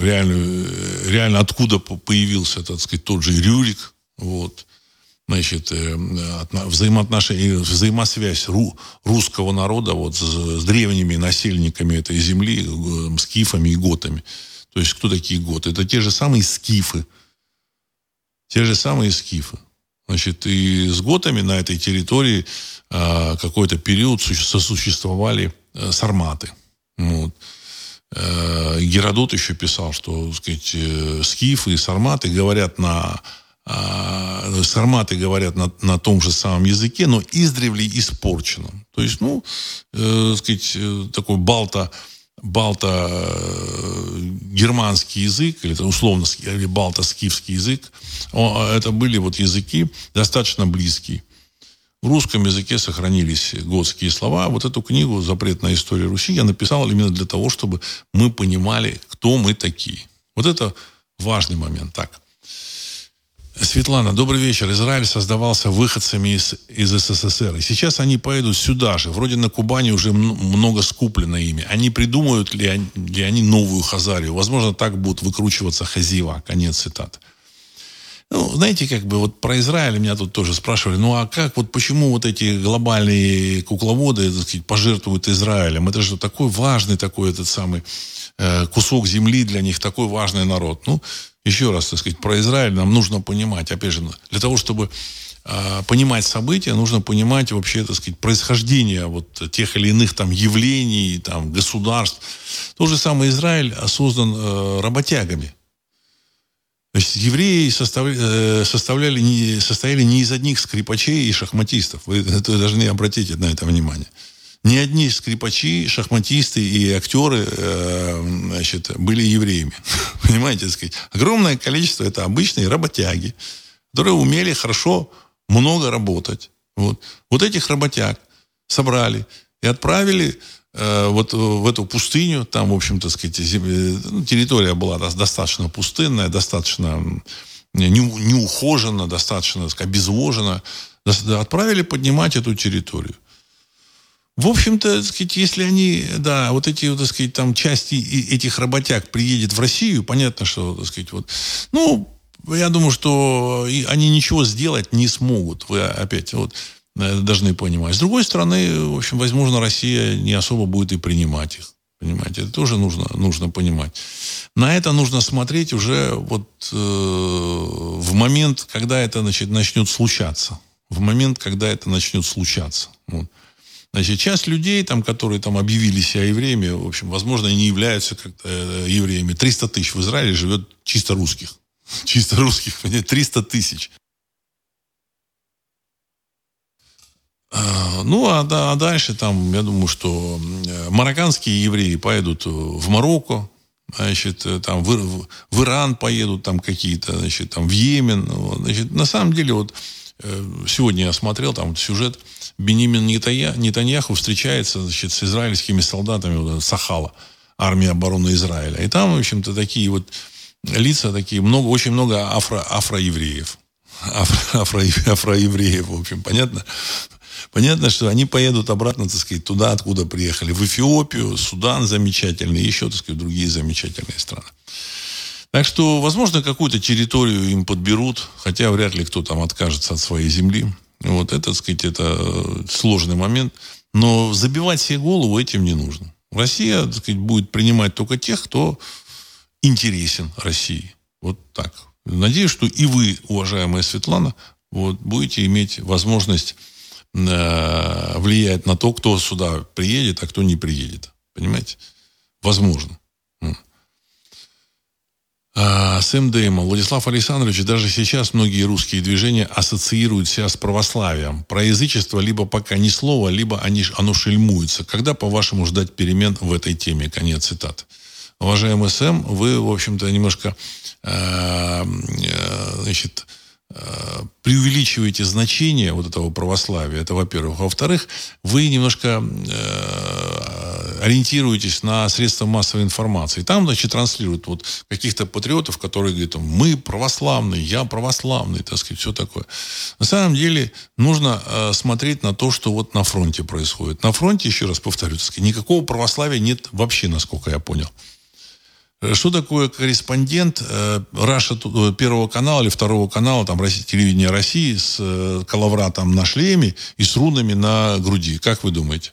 реальную, реально откуда появился, так сказать, тот же Рюрик, вот, значит, э, взаимоотношения, взаимосвязь ру, русского народа вот с, с древними насельниками этой земли, скифами и готами. То есть, кто такие готы? Это те же самые скифы, те же самые скифы. Значит, и с готами на этой территории э, какой-то период сосуществовали э, сарматы. Вот. Э, Геродот еще писал, что сказать, э, скифы и сарматы говорят на э, сарматы говорят на, на том же самом языке, но издревле испорченном. То есть, ну, э, сказать, э, такой балта балто-германский язык, или условно или балто-скифский язык, это были вот языки достаточно близкие. В русском языке сохранились готские слова. Вот эту книгу «Запретная история Руси» я написал именно для того, чтобы мы понимали, кто мы такие. Вот это важный момент. Так. Светлана, добрый вечер. Израиль создавался выходцами из, из СССР. И сейчас они поедут сюда же. Вроде на Кубани уже много скуплено ими. Они придумают ли ли они новую Хазарию? Возможно, так будут выкручиваться Хазива. Конец цитаты. Ну, знаете, как бы вот про Израиль меня тут тоже спрашивали, ну а как, вот почему вот эти глобальные кукловоды, сказать, пожертвуют Израилем? Это же такой важный такой этот самый э, кусок земли для них, такой важный народ. Ну, еще раз, так сказать, про Израиль нам нужно понимать, опять же, для того, чтобы э, понимать события, нужно понимать вообще, так сказать, происхождение вот тех или иных там явлений, там, государств. Тот же самый Израиль создан э, работягами. Значит, евреи составляли, э, составляли не, состояли не из одних скрипачей и шахматистов. Вы, вы должны обратить на это внимание. Ни одни скрипачи, шахматисты и актеры э, значит, были евреями. [LAUGHS] Понимаете, так сказать. Огромное количество это обычные работяги, которые умели хорошо много работать. Вот, вот этих работяг собрали и отправили вот в эту пустыню. Там, в общем-то, сказать, ну, территория была достаточно пустынная, достаточно неухожена, достаточно сказать, обезвожена. Отправили поднимать эту территорию. В общем-то, сказать, если они, да, вот эти, так сказать, там части этих работяг приедет в Россию, понятно, что, так сказать, вот, ну, я думаю, что они ничего сделать не смогут. Вы опять вот э, должны понимать. С другой стороны, в общем, возможно, Россия не особо будет и принимать их. Понимаете, это тоже нужно, нужно понимать. На это нужно смотреть уже вот э, в момент, когда это значит, начнет случаться. В момент, когда это начнет случаться. Вот. Значит, часть людей, там, которые там объявили себя евреями, в общем, возможно, не являются как э, евреями. 300 тысяч в Израиле живет чисто русских. [LAUGHS] Чисто русских, 300 тысяч. А, ну, а, а дальше там, я думаю, что марокканские евреи поедут в Марокко, значит, э, там в, в Иран поедут там какие-то, значит, там в Йемен. Вот, значит, на самом деле, вот э, сегодня я смотрел там сюжет, Бенемин Нетаньяху встречается значит, с израильскими солдатами вот, Сахала, армия обороны Израиля. И там, в общем-то, такие вот лица такие, много, очень много афро, афроевреев. Афро, афро, афроевреев, в общем, понятно? Понятно, что они поедут обратно, так сказать, туда, откуда приехали. В Эфиопию, Судан замечательный, еще, так сказать, другие замечательные страны. Так что, возможно, какую-то территорию им подберут, хотя вряд ли кто там откажется от своей земли. Вот это, так сказать, это сложный момент. Но забивать себе голову этим не нужно. Россия, так сказать, будет принимать только тех, кто интересен России. Вот так. Надеюсь, что и вы, уважаемая Светлана, вот, будете иметь возможность э, влиять на то, кто сюда приедет, а кто не приедет. Понимаете? Возможно. А, с МДМ. Владислав Александрович, даже сейчас многие русские движения ассоциируют себя с православием. Про язычество либо пока ни слова, либо они, оно шельмуется. Когда, по-вашему, ждать перемен в этой теме? Конец цитаты. Уважаемый Сэм, вы, в общем-то, немножко э, э, значит, Э, преувеличиваете значение вот этого православия, это во-первых. Во-вторых, вы немножко э, ориентируетесь на средства массовой информации. Там, значит, транслируют вот каких-то патриотов, которые говорят, мы православные, я православный, так сказать, все такое. На самом деле нужно э, смотреть на то, что вот на фронте происходит. На фронте, еще раз повторю, так сказать, никакого православия нет вообще, насколько я понял. Э, что такое корреспондент э, Раша э, первого канала или второго канала, там, телевидения России с коловратом на шлеме и с рунами на груди? Как вы думаете?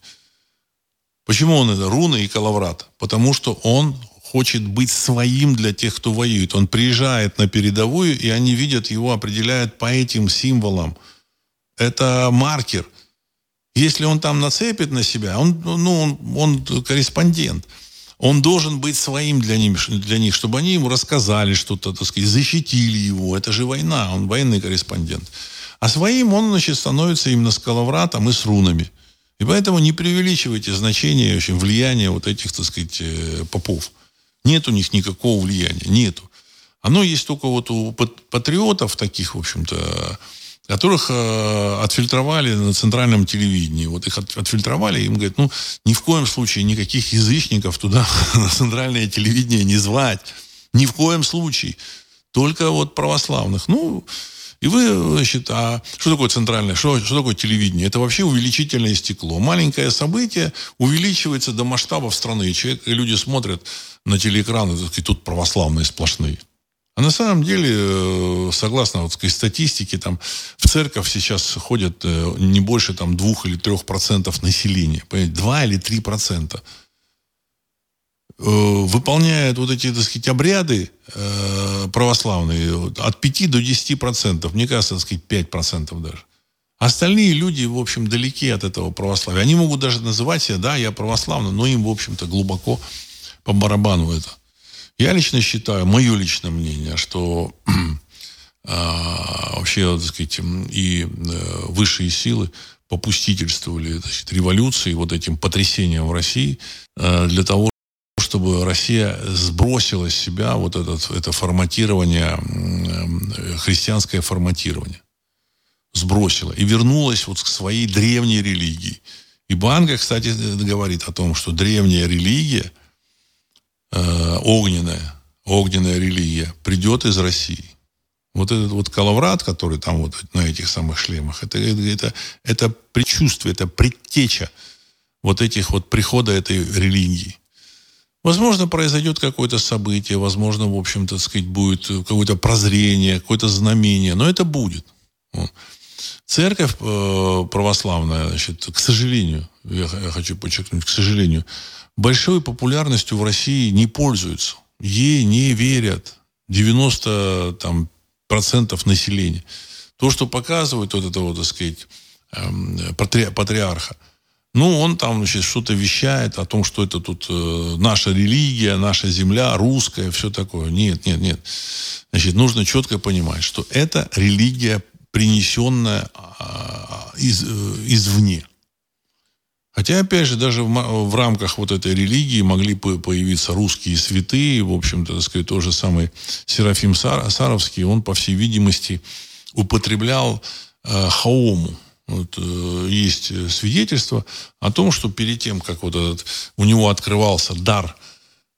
Почему он это руны и коловрат? Потому что он хочет быть своим для тех, кто воюет. Он приезжает на передовую, и они видят его, определяют по этим символам. Это маркер. Если он там нацепит на себя, он, ну, он, он корреспондент – он должен быть своим для них, для них, чтобы они ему рассказали что-то, так сказать, защитили его. Это же война, он военный корреспондент. А своим он, значит, становится именно с коловратом и с рунами. И поэтому не преувеличивайте значение, очень, влияния вот этих, так сказать, э, попов. Нет у них никакого влияния, нету. Оно есть только вот у патриотов таких, в общем-то, которых э, отфильтровали на центральном телевидении. Вот их от, отфильтровали, им говорят, ну, ни в коем случае никаких язычников туда [LAUGHS] на центральное телевидение не звать. Ни в коем случае. Только вот православных. Ну, и вы, значит, а что такое центральное, что, что такое телевидение? Это вообще увеличительное стекло. Маленькое событие увеличивается до масштабов страны. И человек, и люди смотрят на телеэкраны, и тут православные сплошные. А на самом деле, э, согласно вот, сказать, статистике, там, в церковь сейчас ходят э, не больше там, двух или трех процентов населения. Два или три процента. Э, выполняют вот эти, так сказать, обряды православные от 5 до 10 процентов. Мне кажется, так сказать, 5 процентов даже. Остальные люди, в общем, далеки от этого православия. Они могут даже называть себя, да, я православный, но им, в общем-то, глубоко по барабану это. Я лично считаю, мое личное мнение, что [CLEARS THROAT] а, вообще, так сказать, и э, высшие силы попустительствовали значит, революции, вот этим потрясением в России, э, для того, чтобы Россия сбросила с себя вот этот, это форматирование, христианское форматирование. Сбросила. И вернулась вот к своей древней религии. И Банга, кстати, говорит о том, что древняя религия – э, огненная, огненная религия придет из России. Вот этот вот коловрат, который там вот на этих самых шлемах, это, это, это предчувствие, это предтеча вот этих вот прихода этой религии. Возможно, произойдет какое-то событие, возможно, в общем-то, сказать, будет какое-то прозрение, какое-то знамение, но это будет. Церковь э, православная, значит, к сожалению, я, я хочу подчеркнуть, к сожалению, большой популярностью в России не пользуются. Ей не верят 90 там, процентов населения. То, что показывает вот этого, так сказать, эм, патри, патриарха, ну, он там, значит, что-то вещает о том, что это тут э, наша религия, наша земля, русская, все такое. Нет, нет, нет. Значит, нужно четко понимать, что это религия, принесенная э, из, э, извне. Хотя, опять же, даже в, в рамках вот этой религии могли появиться русские святые. В общем-то, так сказать, тот же самый Серафим Сар, Саровский, он, по всей видимости, употреблял э, хаому. Вот, э, есть свидетельство о том, что перед тем, как вот этот, у него открывался дар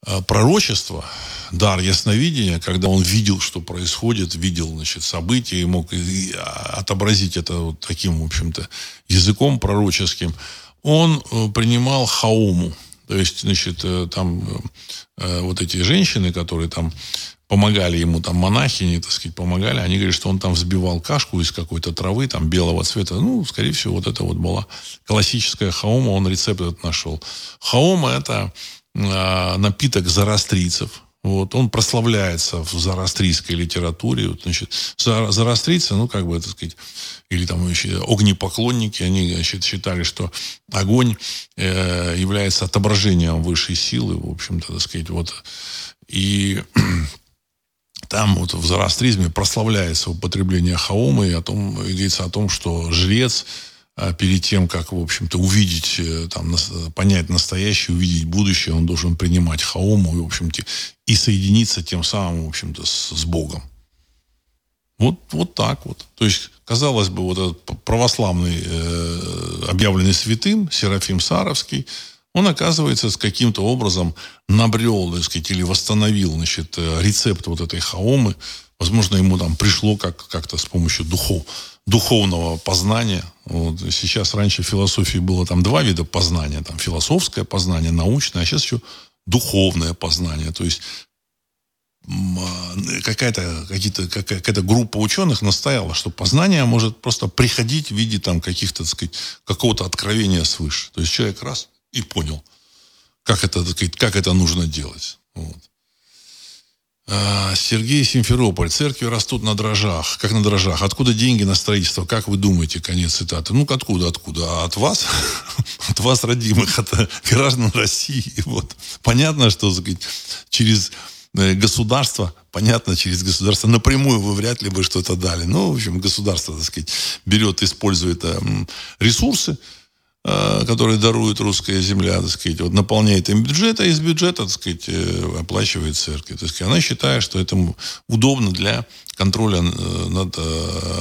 э, пророчество, дар ясновидения, когда он видел, что происходит, видел, значит, события и мог а, отобразить это вот таким, в общем-то, языком пророческим, он э, принимал хауму. То есть, значит, э, там вот эти женщины, которые там помогали ему, там, монахини, так сказать, помогали, они говорят, что он там взбивал кашку из какой-то травы, там, белого цвета. Ну, скорее всего, вот это вот была классическая хаума, он рецепт этот нашел. Хаума – это э, напиток зарастрийцев. Вот, он прославляется в зарастрийской литературе. Вот, значит, зарастрийцы, ну, как бы, так сказать, или там еще огнепоклонники, они значит, считали, что огонь э, является отображением высшей силы, в общем-то, так сказать, вот. И [CLEARS THROAT] там вот в зороастризме прославляется употребление хаумы, и о том, говорится о том, что жрец перед тем, как, в общем-то, увидеть, э, там, понять настоящее, увидеть будущее, он должен принимать хаому, и, в общем-то, и соединиться тем самым, в общем-то, с, с Богом. Вот, вот так вот. То есть, казалось бы, вот этот православный, э, объявленный святым, Серафим Саровский, он, оказывается, с каким-то образом набрел, так сказать, или восстановил, значит, э, рецепт вот этой хаомы. Возможно, ему там пришло как, как-то с помощью духов, духовного познания. Вот. Сейчас раньше в философии было там два вида познания. Там философское познание, научное, а сейчас еще духовное познание. То есть а, какая-то какие-то, какая-то группа ученых настояла, что познание может просто приходить в виде там каких-то, так сказать, какого-то откровения свыше. То есть человек раз и понял, как это, как это нужно делать. Вот. А, Сергей Симферополь. Церкви растут на дрожжах. Как на дрожжах? Откуда деньги на строительство? Как вы думаете? Конец цитаты. Ну, откуда, откуда? А от вас? [LAUGHS] От вас, родимых, от граждан России. Вот. Понятно, что сказать, через э, государство, понятно, через государство напрямую вы вряд ли бы что-то дали. Ну, в общем, государство, так сказать, берет, использует э, ресурсы, которые дарует русская земля, так сказать, вот наполняет им бюджет, а из бюджета, так сказать, э, оплачивает церковь. Так сказать, она считает, что это удобно для контроля э, над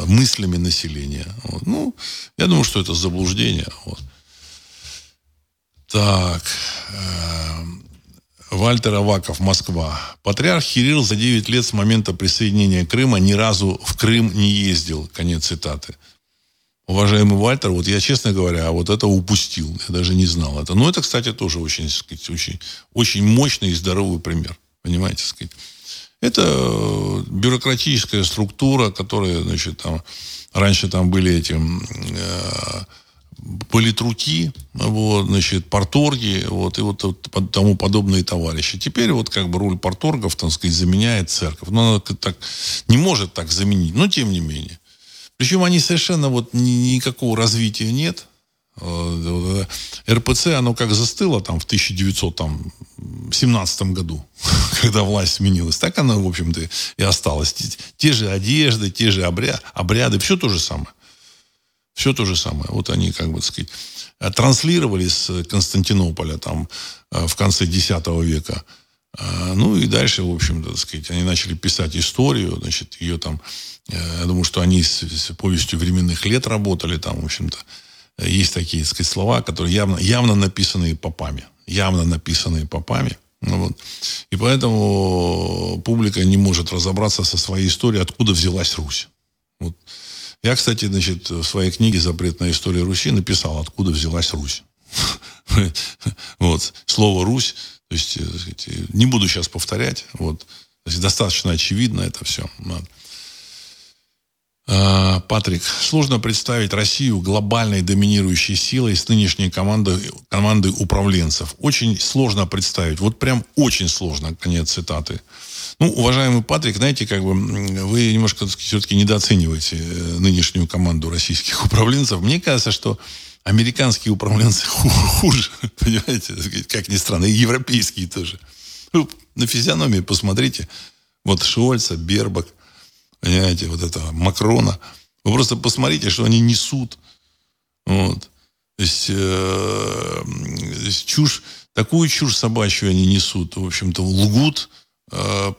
мыслями населения. Вот. Ну, я думаю, что это заблуждение. Вот. Так. Вальтер Аваков, Москва. Патриарх Кирилл за 9 лет с момента присоединения Крыма ни разу в Крым не ездил. Конец цитаты уважаемый Вальтер, вот я, честно говоря, вот это упустил. Я даже не знал это. Но это, кстати, тоже очень, сказать, очень, очень мощный и здоровый пример. Понимаете, сказать. Это э, бюрократическая структура, которая, значит, там, раньше там были эти э, политруки, вот, значит, порторги, вот, и вот, вот тому подобные товарищи. Теперь вот как бы роль порторгов, так сказать, заменяет церковь. Но она так, не может так заменить, но тем не менее. Причем они совершенно вот никакого развития нет. Э, РПЦ, оно как застыло там в 1917 году, [LAUGHS] когда власть сменилась, так оно, в общем-то, и осталось. Те же одежды, те же обряды, обряды все то же самое. Все то же самое. Вот они, как бы, так сказать, транслировали с Константинополя там э, в конце X века. Э, ну и дальше, в общем-то, так сказать, они начали писать историю, значит, ее там Э, я думаю, что они с, с повестью временных лет работали там, в общем-то. Есть такие, так сказать, слова, которые явно, явно написанные попами. Явно написанные попами. Ну, вот. И поэтому публика не может разобраться со своей историей, откуда взялась Русь. Вот. Я, кстати, значит, в своей книге «Запретная история Руси» написал, откуда взялась Русь. [LAUGHS] Вот. Слово «Русь», то есть, э, не буду сейчас повторять, вот. Достаточно очевидно это все. Э, Патрик, сложно представить Россию глобальной доминирующей силой с нынешней командой, командой управленцев. Очень сложно представить. Вот прям очень сложно. Конец цитаты. Ну, уважаемый Патрик, знаете, как бы вы немножко все-таки недооцениваете э, нынешнюю команду российских [LAUGHS] управленцев. Мне кажется, что американские управленцы [LAUGHS] хуже, понимаете, как ни странно, и европейские тоже. Ну, на физиономии посмотрите. Вот Шольца, Бербак, понимаете, вот это Макрона. Вы просто посмотрите, что они несут. Вот. То есть, э, то есть чушь, такую чушь собачью они несут. В общем-то, лгут э,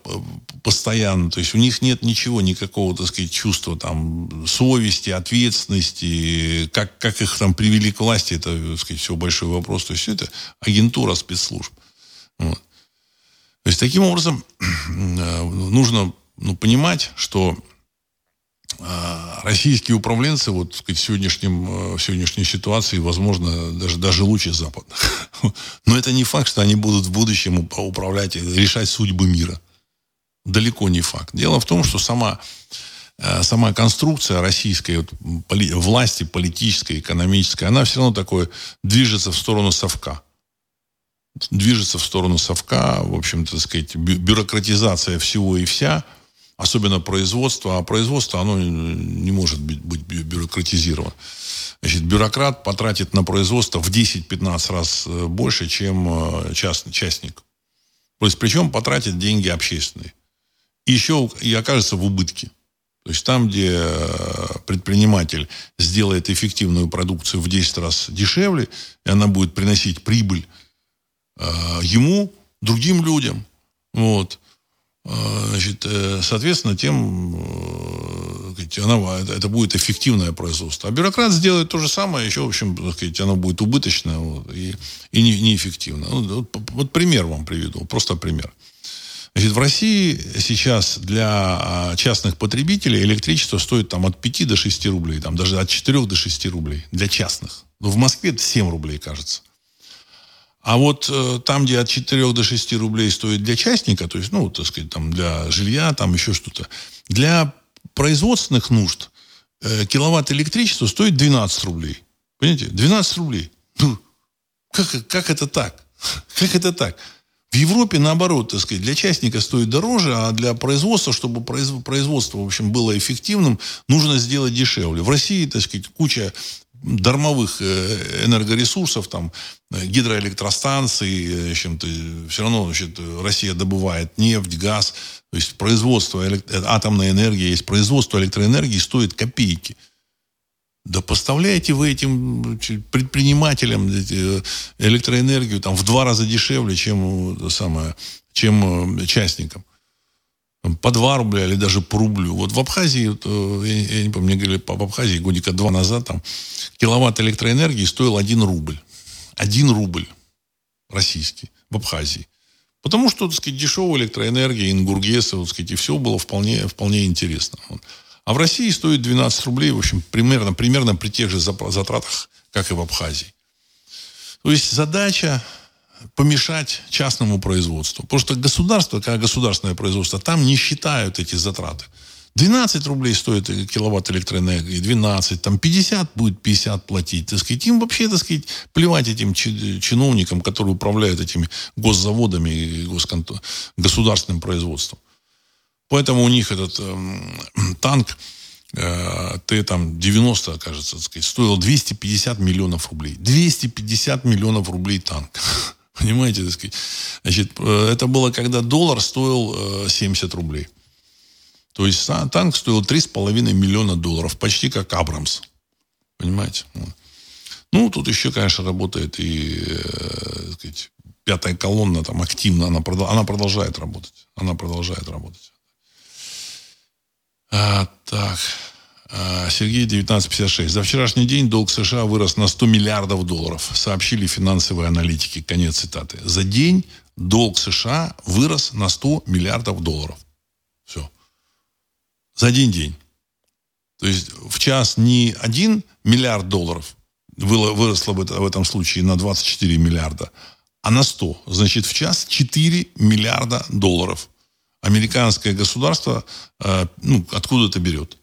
постоянно. То есть у них нет ничего, никакого, так сказать, чувства там совести, ответственности. Как, как их там привели к власти, это, так сказать, все большой вопрос. То есть это агентура спецслужб. Вот. То есть, таким образом, [CLEARS THROAT] нужно ну, понимать, что российские управленцы вот сказать, в, сегодняшнем, в сегодняшней ситуации, возможно, даже, даже лучше западных. [LAUGHS] Но это не факт, что они будут в будущем управлять, решать судьбы мира. Далеко не факт. Дело в том, что сама Э, сама конструкция российской вот, поли, власти, политической, экономической, она все равно такое движется в сторону совка. Движется в сторону совка, в общем-то, сказать, бюрократизация всего и вся, особенно производство, а производство, оно не может быть, быть бюрократизировано. Значит, бюрократ потратит на производство в 10-15 раз э, больше, чем э, частный, частник. То есть, причем потратит деньги общественные. И еще и окажется в убытке. То есть там, где э, предприниматель сделает эффективную продукцию в 10 раз дешевле, и она будет приносить прибыль э, ему, другим людям, вот, значит, соответственно, тем она, это будет эффективное производство. А бюрократ сделает то же самое, еще, в общем, так сказать, оно будет убыточное вот, и, и не, неэффективно. Ну, вот, вот пример вам приведу, просто пример. Значит, в России сейчас для а, частных потребителей электричество стоит там от 5 до 6 рублей, там даже от 4 до 6 рублей для частных. Но в Москве это 7 рублей, кажется. А вот э, там, где от 4 до 6 рублей стоит для частника, то есть, ну, так сказать, там для жилья, там еще что-то, для производственных нужд э, киловатт электричества стоит 12 рублей. Понимаете? 12 рублей. Ну, как, как это так? Как это так? В Европе, наоборот, так сказать, для частника стоит дороже, а для производства, чтобы производство, в общем, было эффективным, нужно сделать дешевле. В России, так сказать, куча дармовых э, энергоресурсов, там, э, гидроэлектростанции, чем-то, все равно, значит, Россия добывает нефть, газ, то есть производство атомной энергии, есть производство электроэнергии стоит копейки. Да поставляете вы этим предпринимателям э, электроэнергию там, в два раза дешевле, чем, э, самое, чем э, частникам. По 2 рубля или даже по рублю. Вот в Абхазии, я, не помню, мне говорили, по Абхазии годика два назад там киловатт электроэнергии стоил 1 рубль. 1 рубль российский в Абхазии. Потому что, так сказать, дешевая электроэнергия, ингургесы, вот, сказать, и все было вполне, вполне интересно. А в России стоит 12 рублей, в общем, примерно, примерно при тех же затратах, как и в Абхазии. То есть задача помешать частному производству. Потому что государство, как государственное производство, там не считают эти затраты. 12 рублей стоит киловатт электроэнергии, 12, там 50 будет 50 платить. Так сказать, им вообще, так сказать, плевать этим чиновникам, которые управляют этими госзаводами и госконто... государственным производством. Поэтому у них этот э, [CLEARS THROAT] танк э, Т-90, кажется, так сказать, стоил 250 миллионов рублей. 250 миллионов рублей танк. [LAUGHS] Понимаете, так сказать? Значит, э, это было, когда доллар стоил э, 70 рублей. То есть танк стоил 3,5 миллиона долларов, почти как Абрамс. Понимаете? Ну, тут еще, конечно, работает и, э, сказать, пятая колонна там активно, она, она продолжает работать. Она продолжает работать. А, так. А, Сергей, 1956. За вчерашний день долг США вырос на 100 миллиардов долларов, сообщили финансовые аналитики. Конец цитаты. За день долг США вырос на 100 миллиардов долларов. Все. За один день. То есть в час не один миллиард долларов выросло бы в этом случае на 24 миллиарда, а на 100. Значит, в час 4 миллиарда долларов американское государство э, ну, откуда-то берет.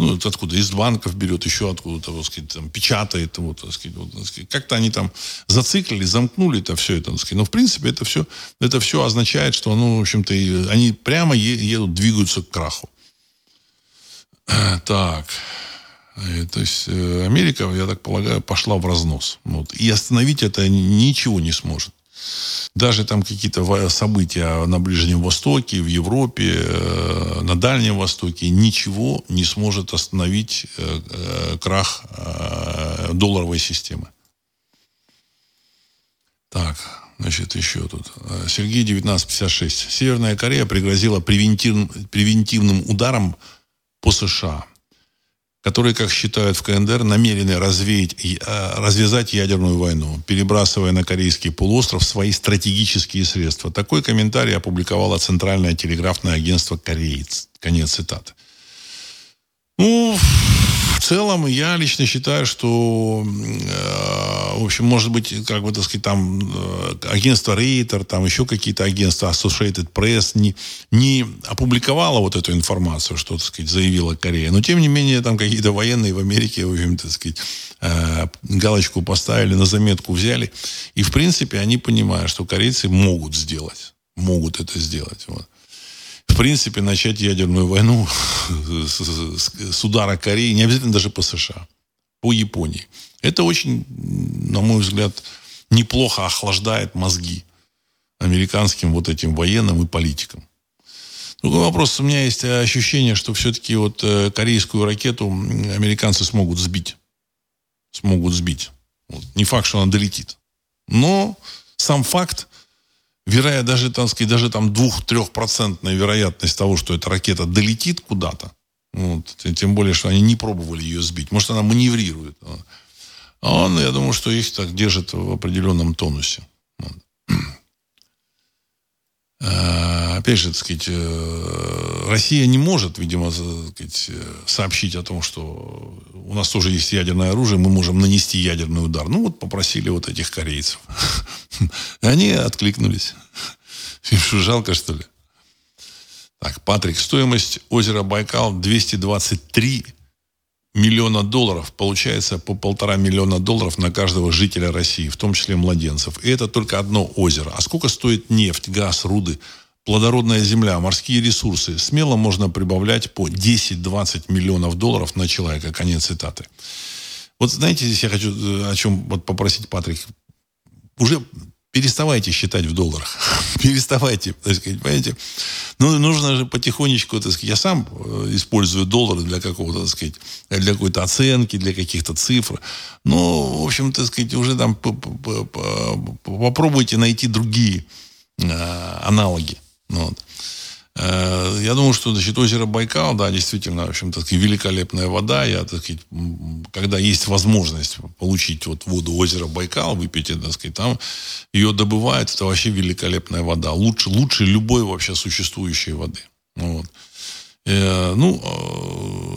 Ну, это откуда? Из банков берет, еще откуда-то, вот, сказать, там, печатает. Вот, так сказать, вот, так сказать. Как-то они там зациклили, замкнули это все это. Так сказать. Но, в принципе, это все, это все означает, что, ну, в общем-то, они прямо едут, двигаются к краху. Так. То есть э, Америка, я так полагаю, пошла в разнос. Вот. И остановить это ничего не сможет даже там какие-то события на Ближнем Востоке, в Европе, э, на Дальнем Востоке, ничего не сможет остановить э, э, крах долларовой системы. Так, значит, еще тут. Сергей 1956. Северная Корея пригрозила превентив, превентивным ударом по США. Которые, как считают в КНДР, намерены развеять, э, развязать ядерную войну, перебрасывая на Корейский полуостров свои стратегические средства. Такой комментарий опубликовало Центральное телеграфное агентство «Кореец». Конец цитаты. Ну, в целом, я лично считаю, что, э, в общем, может быть, как бы, так сказать, там э, агентство Рейтер, там еще какие-то агентства, Associated Press не, не опубликовало вот эту информацию, что, так сказать, заявила Корея. Но, тем не менее, там какие-то военные в Америке, в общем, так сказать, э, галочку поставили, на заметку взяли. И, в принципе, они понимают, что корейцы могут сделать. Могут это сделать. Вот в принципе, начать ядерную войну [LAUGHS] с, с, удара Кореи, не обязательно даже по США, по Японии. Это очень, на мой взгляд, неплохо охлаждает мозги американским вот этим военным и политикам. Другой вопрос. У меня есть ощущение, что все-таки вот э, корейскую ракету американцы смогут сбить. Смогут сбить. Вот. Не факт, что она долетит. Но сам факт вероятно, даже, так сказать, даже там двух-трехпроцентная вероятность того, что эта ракета долетит куда-то, вот, тем более, что они не пробовали ее сбить. Может, она маневрирует. А он, я думаю, что их так держит в определенном тонусе. А, опять же, так сказать, э, Россия не может, видимо, сказать, сообщить о том, что у нас тоже есть ядерное оружие, мы можем нанести ядерный удар. Ну, вот попросили вот этих корейцев. [LAUGHS] Они откликнулись. Им что, жалко, что ли? Так, Патрик, стоимость озера Байкал 223 миллиона долларов. Получается по полтора миллиона долларов на каждого жителя России, в том числе младенцев. И это только одно озеро. А сколько стоит нефть, газ, руды, плодородная земля, морские ресурсы? Смело можно прибавлять по 10-20 миллионов долларов на человека. Конец цитаты. Вот знаете, здесь я хочу э, о чем вот попросить, Патрик. Уже переставайте считать в долларах. [LAUGHS] переставайте, так сказать, понимаете? Ну, нужно же потихонечку, так сказать, я сам э, использую доллары для какого-то, так сказать, для какой-то оценки, для каких-то цифр. Ну, в общем, так сказать, уже там попробуйте найти другие э, аналоги. Вот. Э, я думаю, что значит, озеро Байкал, да, действительно, в общем-то, великолепная вода. Я, так сказать, когда есть возможность получить вот воду озера Байкал, выпить, так сказать, там ее добывают, это вообще великолепная вода. Лучше, лучше любой вообще существующей воды. Вот. Э, ну,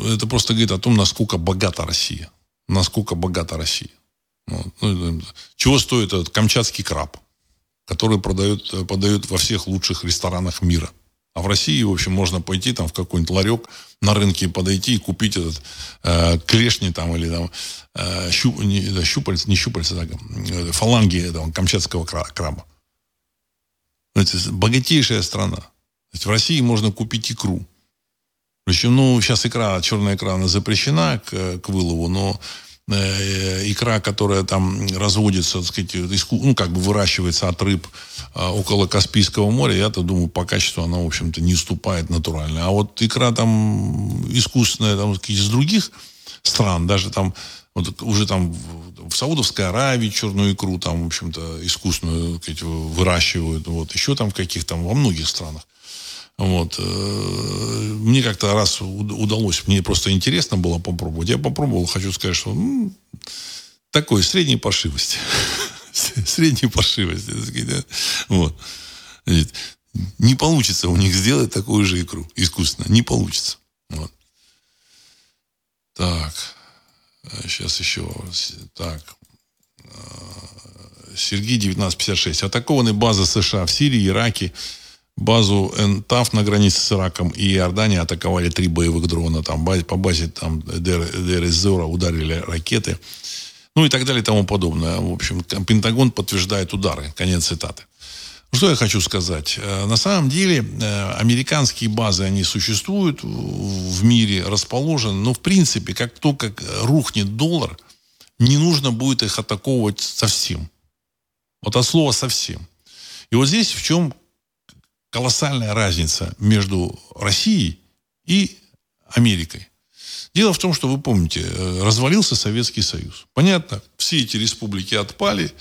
э, это просто говорит о том, насколько богата Россия. Насколько богата Россия. Вот. Ну, чего стоит этот камчатский краб, который продают, продают во всех лучших ресторанах мира – а в России, в общем, можно пойти там в какой-нибудь ларек на рынке подойти и купить этот э, клешни там или там э, щуп, не, да, щупальца, не щупальца, так, э, фаланги там, камчатского краба. Это богатейшая страна. в России можно купить икру. Причем, ну, сейчас икра, черная икра, она запрещена к, к вылову, но икра, которая там разводится, так сказать, ну, как бы выращивается от рыб а, около Каспийского моря, я-то думаю, по качеству она, в общем-то, не уступает натурально. А вот икра там искусственная, там, из других стран, даже там, вот уже там в Саудовской Аравии черную икру там, в общем-то, искусственную сказать, выращивают, вот, еще там в каких-то, во многих странах. Вот. Э, мне как-то раз удалось, мне просто интересно было попробовать. Я попробовал, хочу сказать, что ну, такой средней пошивости. [LAUGHS] средней пошивости. Вот. Не получится у них сделать такую же икру искусственно. Не получится. Так. Сейчас еще. Так. А, Сергей 1956. Атакованы базы США в Сирии, Ираке, базу НТАФ на границе с Ираком и Иорданией атаковали три боевых дрона. Там по базе там Дер-Эзора ударили ракеты. Ну и так далее и тому подобное. В общем, Пентагон подтверждает удары. Конец цитаты. Что я хочу сказать? Э, на самом деле, э, американские базы, они существуют в мире, расположены. Но, в принципе, как только рухнет доллар, не нужно будет их атаковывать совсем. Вот от слова совсем. И вот здесь в чем колоссальная разница между Россией и Америкой. Дело в том, что вы помните, э, развалился Советский Союз. Понятно, все эти республики отпали,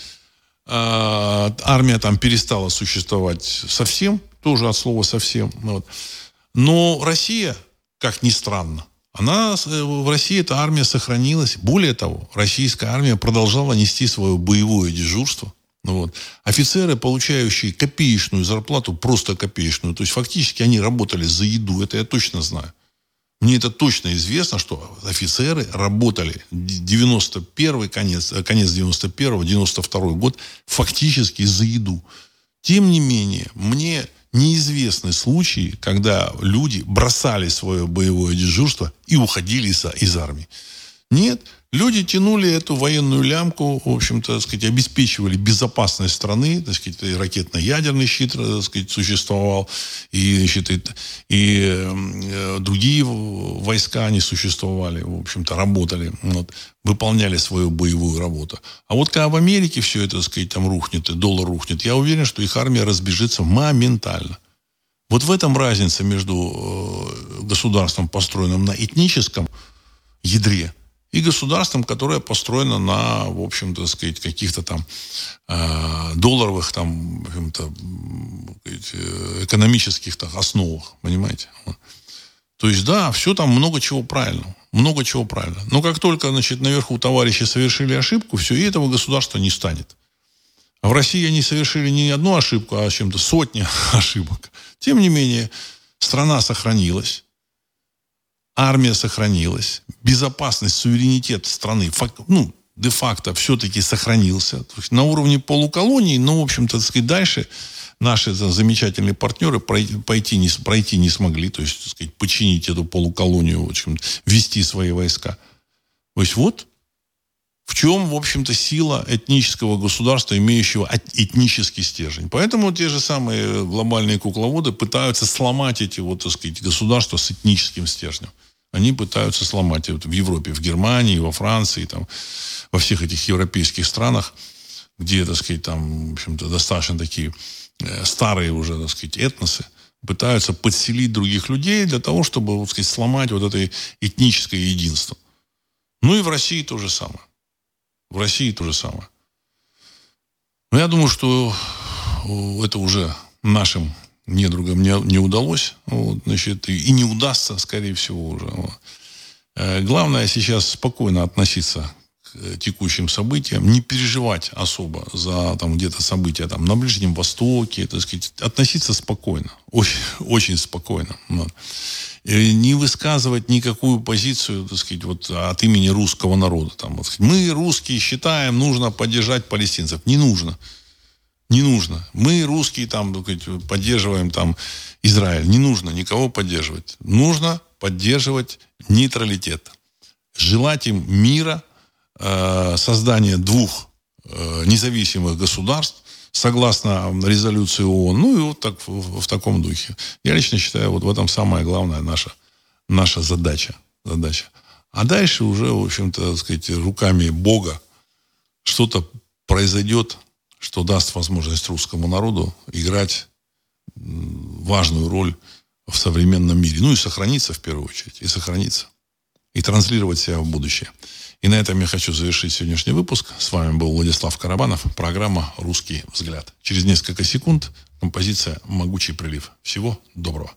а, армия там перестала существовать совсем, тоже от слова совсем. Вот. Но Россия, как ни странно, Она, э, в России эта армия сохранилась. Более того, российская армия продолжала нести свое боевое дежурство. Ну вот. Офицеры, получающие копеечную зарплату, просто копеечную, то есть фактически они работали за еду, это я точно знаю. Мне это точно известно, что офицеры работали 91 конец, э, конец 91 92 год фактически за еду. Тем не менее, мне неизвестны случаи, когда люди бросали свое боевое дежурство и уходили из, из армии. Нет, люди тянули эту военную лямку, в общем-то, сказать, обеспечивали безопасность страны, так сказать, ракетно-ядерный щит, так сказать, существовал, и, значит, и, и э, другие войска, они существовали, в общем-то, работали, вот, выполняли свою боевую работу. А вот когда в Америке все это, так сказать, там рухнет, и доллар рухнет, я уверен, что их армия разбежится моментально. Вот в этом разница между э, государством, построенным на этническом ядре, и государством, которое построено на, в общем-то, сказать, каких-то там э, долларовых там э, экономических так, основах, понимаете? То есть, да, все там много чего правильного. Много чего правильно. Но как только, значит, наверху товарищи совершили ошибку, все, и этого государства не станет. А в России они совершили не одну ошибку, а чем-то сотни [LAUGHS] ошибок. Тем не менее, страна сохранилась армия сохранилась, безопасность, суверенитет страны, фак, ну, де-факто все-таки сохранился. на уровне полуколонии, но, в общем-то, сказать, дальше наши замечательные партнеры пройти, не, пройти не смогли, то есть, так сказать, починить эту полуколонию, в общем, ввести свои войска. То есть вот в чем, в общем-то, сила этнического государства, имеющего этнический стержень. Поэтому те же самые глобальные кукловоды пытаются сломать эти, вот, так сказать, государства с этническим стержнем. Они пытаются сломать вот в Европе, в Германии, во Франции, там, во всех этих европейских странах, где, так сказать, там, в общем-то, достаточно такие э, старые уже, так сказать, этносы, пытаются подселить других людей для того, чтобы, так сказать, сломать вот это этническое единство. Ну и в России то же самое. В России то же самое. Но я думаю, что это уже нашим недругам не, не удалось. Вот, значит, и, и не удастся, скорее всего, уже. Вот. Э, главное сейчас спокойно относиться к э, текущим событиям, не переживать особо за там где-то события там на Ближнем Востоке, так сказать, относиться спокойно, очень, [LAUGHS] очень спокойно. Вот. И не высказывать никакую позицию, так сказать, вот от имени русского народа. Там, вот, мы русские считаем, нужно поддержать палестинцев. Не нужно. Не нужно. Мы, русские, там, поддерживаем там Израиль. Не нужно никого поддерживать. Нужно поддерживать нейтралитет. Желать им мира, э, создания двух э, независимых государств, согласно резолюции ООН. Ну и вот так в, в таком духе. Я лично считаю, вот в этом самая главная наша, наша задача. задача. А дальше уже, в общем-то, сказать, руками Бога что-то произойдет что даст возможность русскому народу играть важную роль в современном мире. Ну и сохраниться в первую очередь. И сохраниться. И транслировать себя в будущее. И на этом я хочу завершить сегодняшний выпуск. С вами был Владислав Карабанов. Программа «Русский взгляд». Через несколько секунд композиция «Могучий прилив». Всего доброго.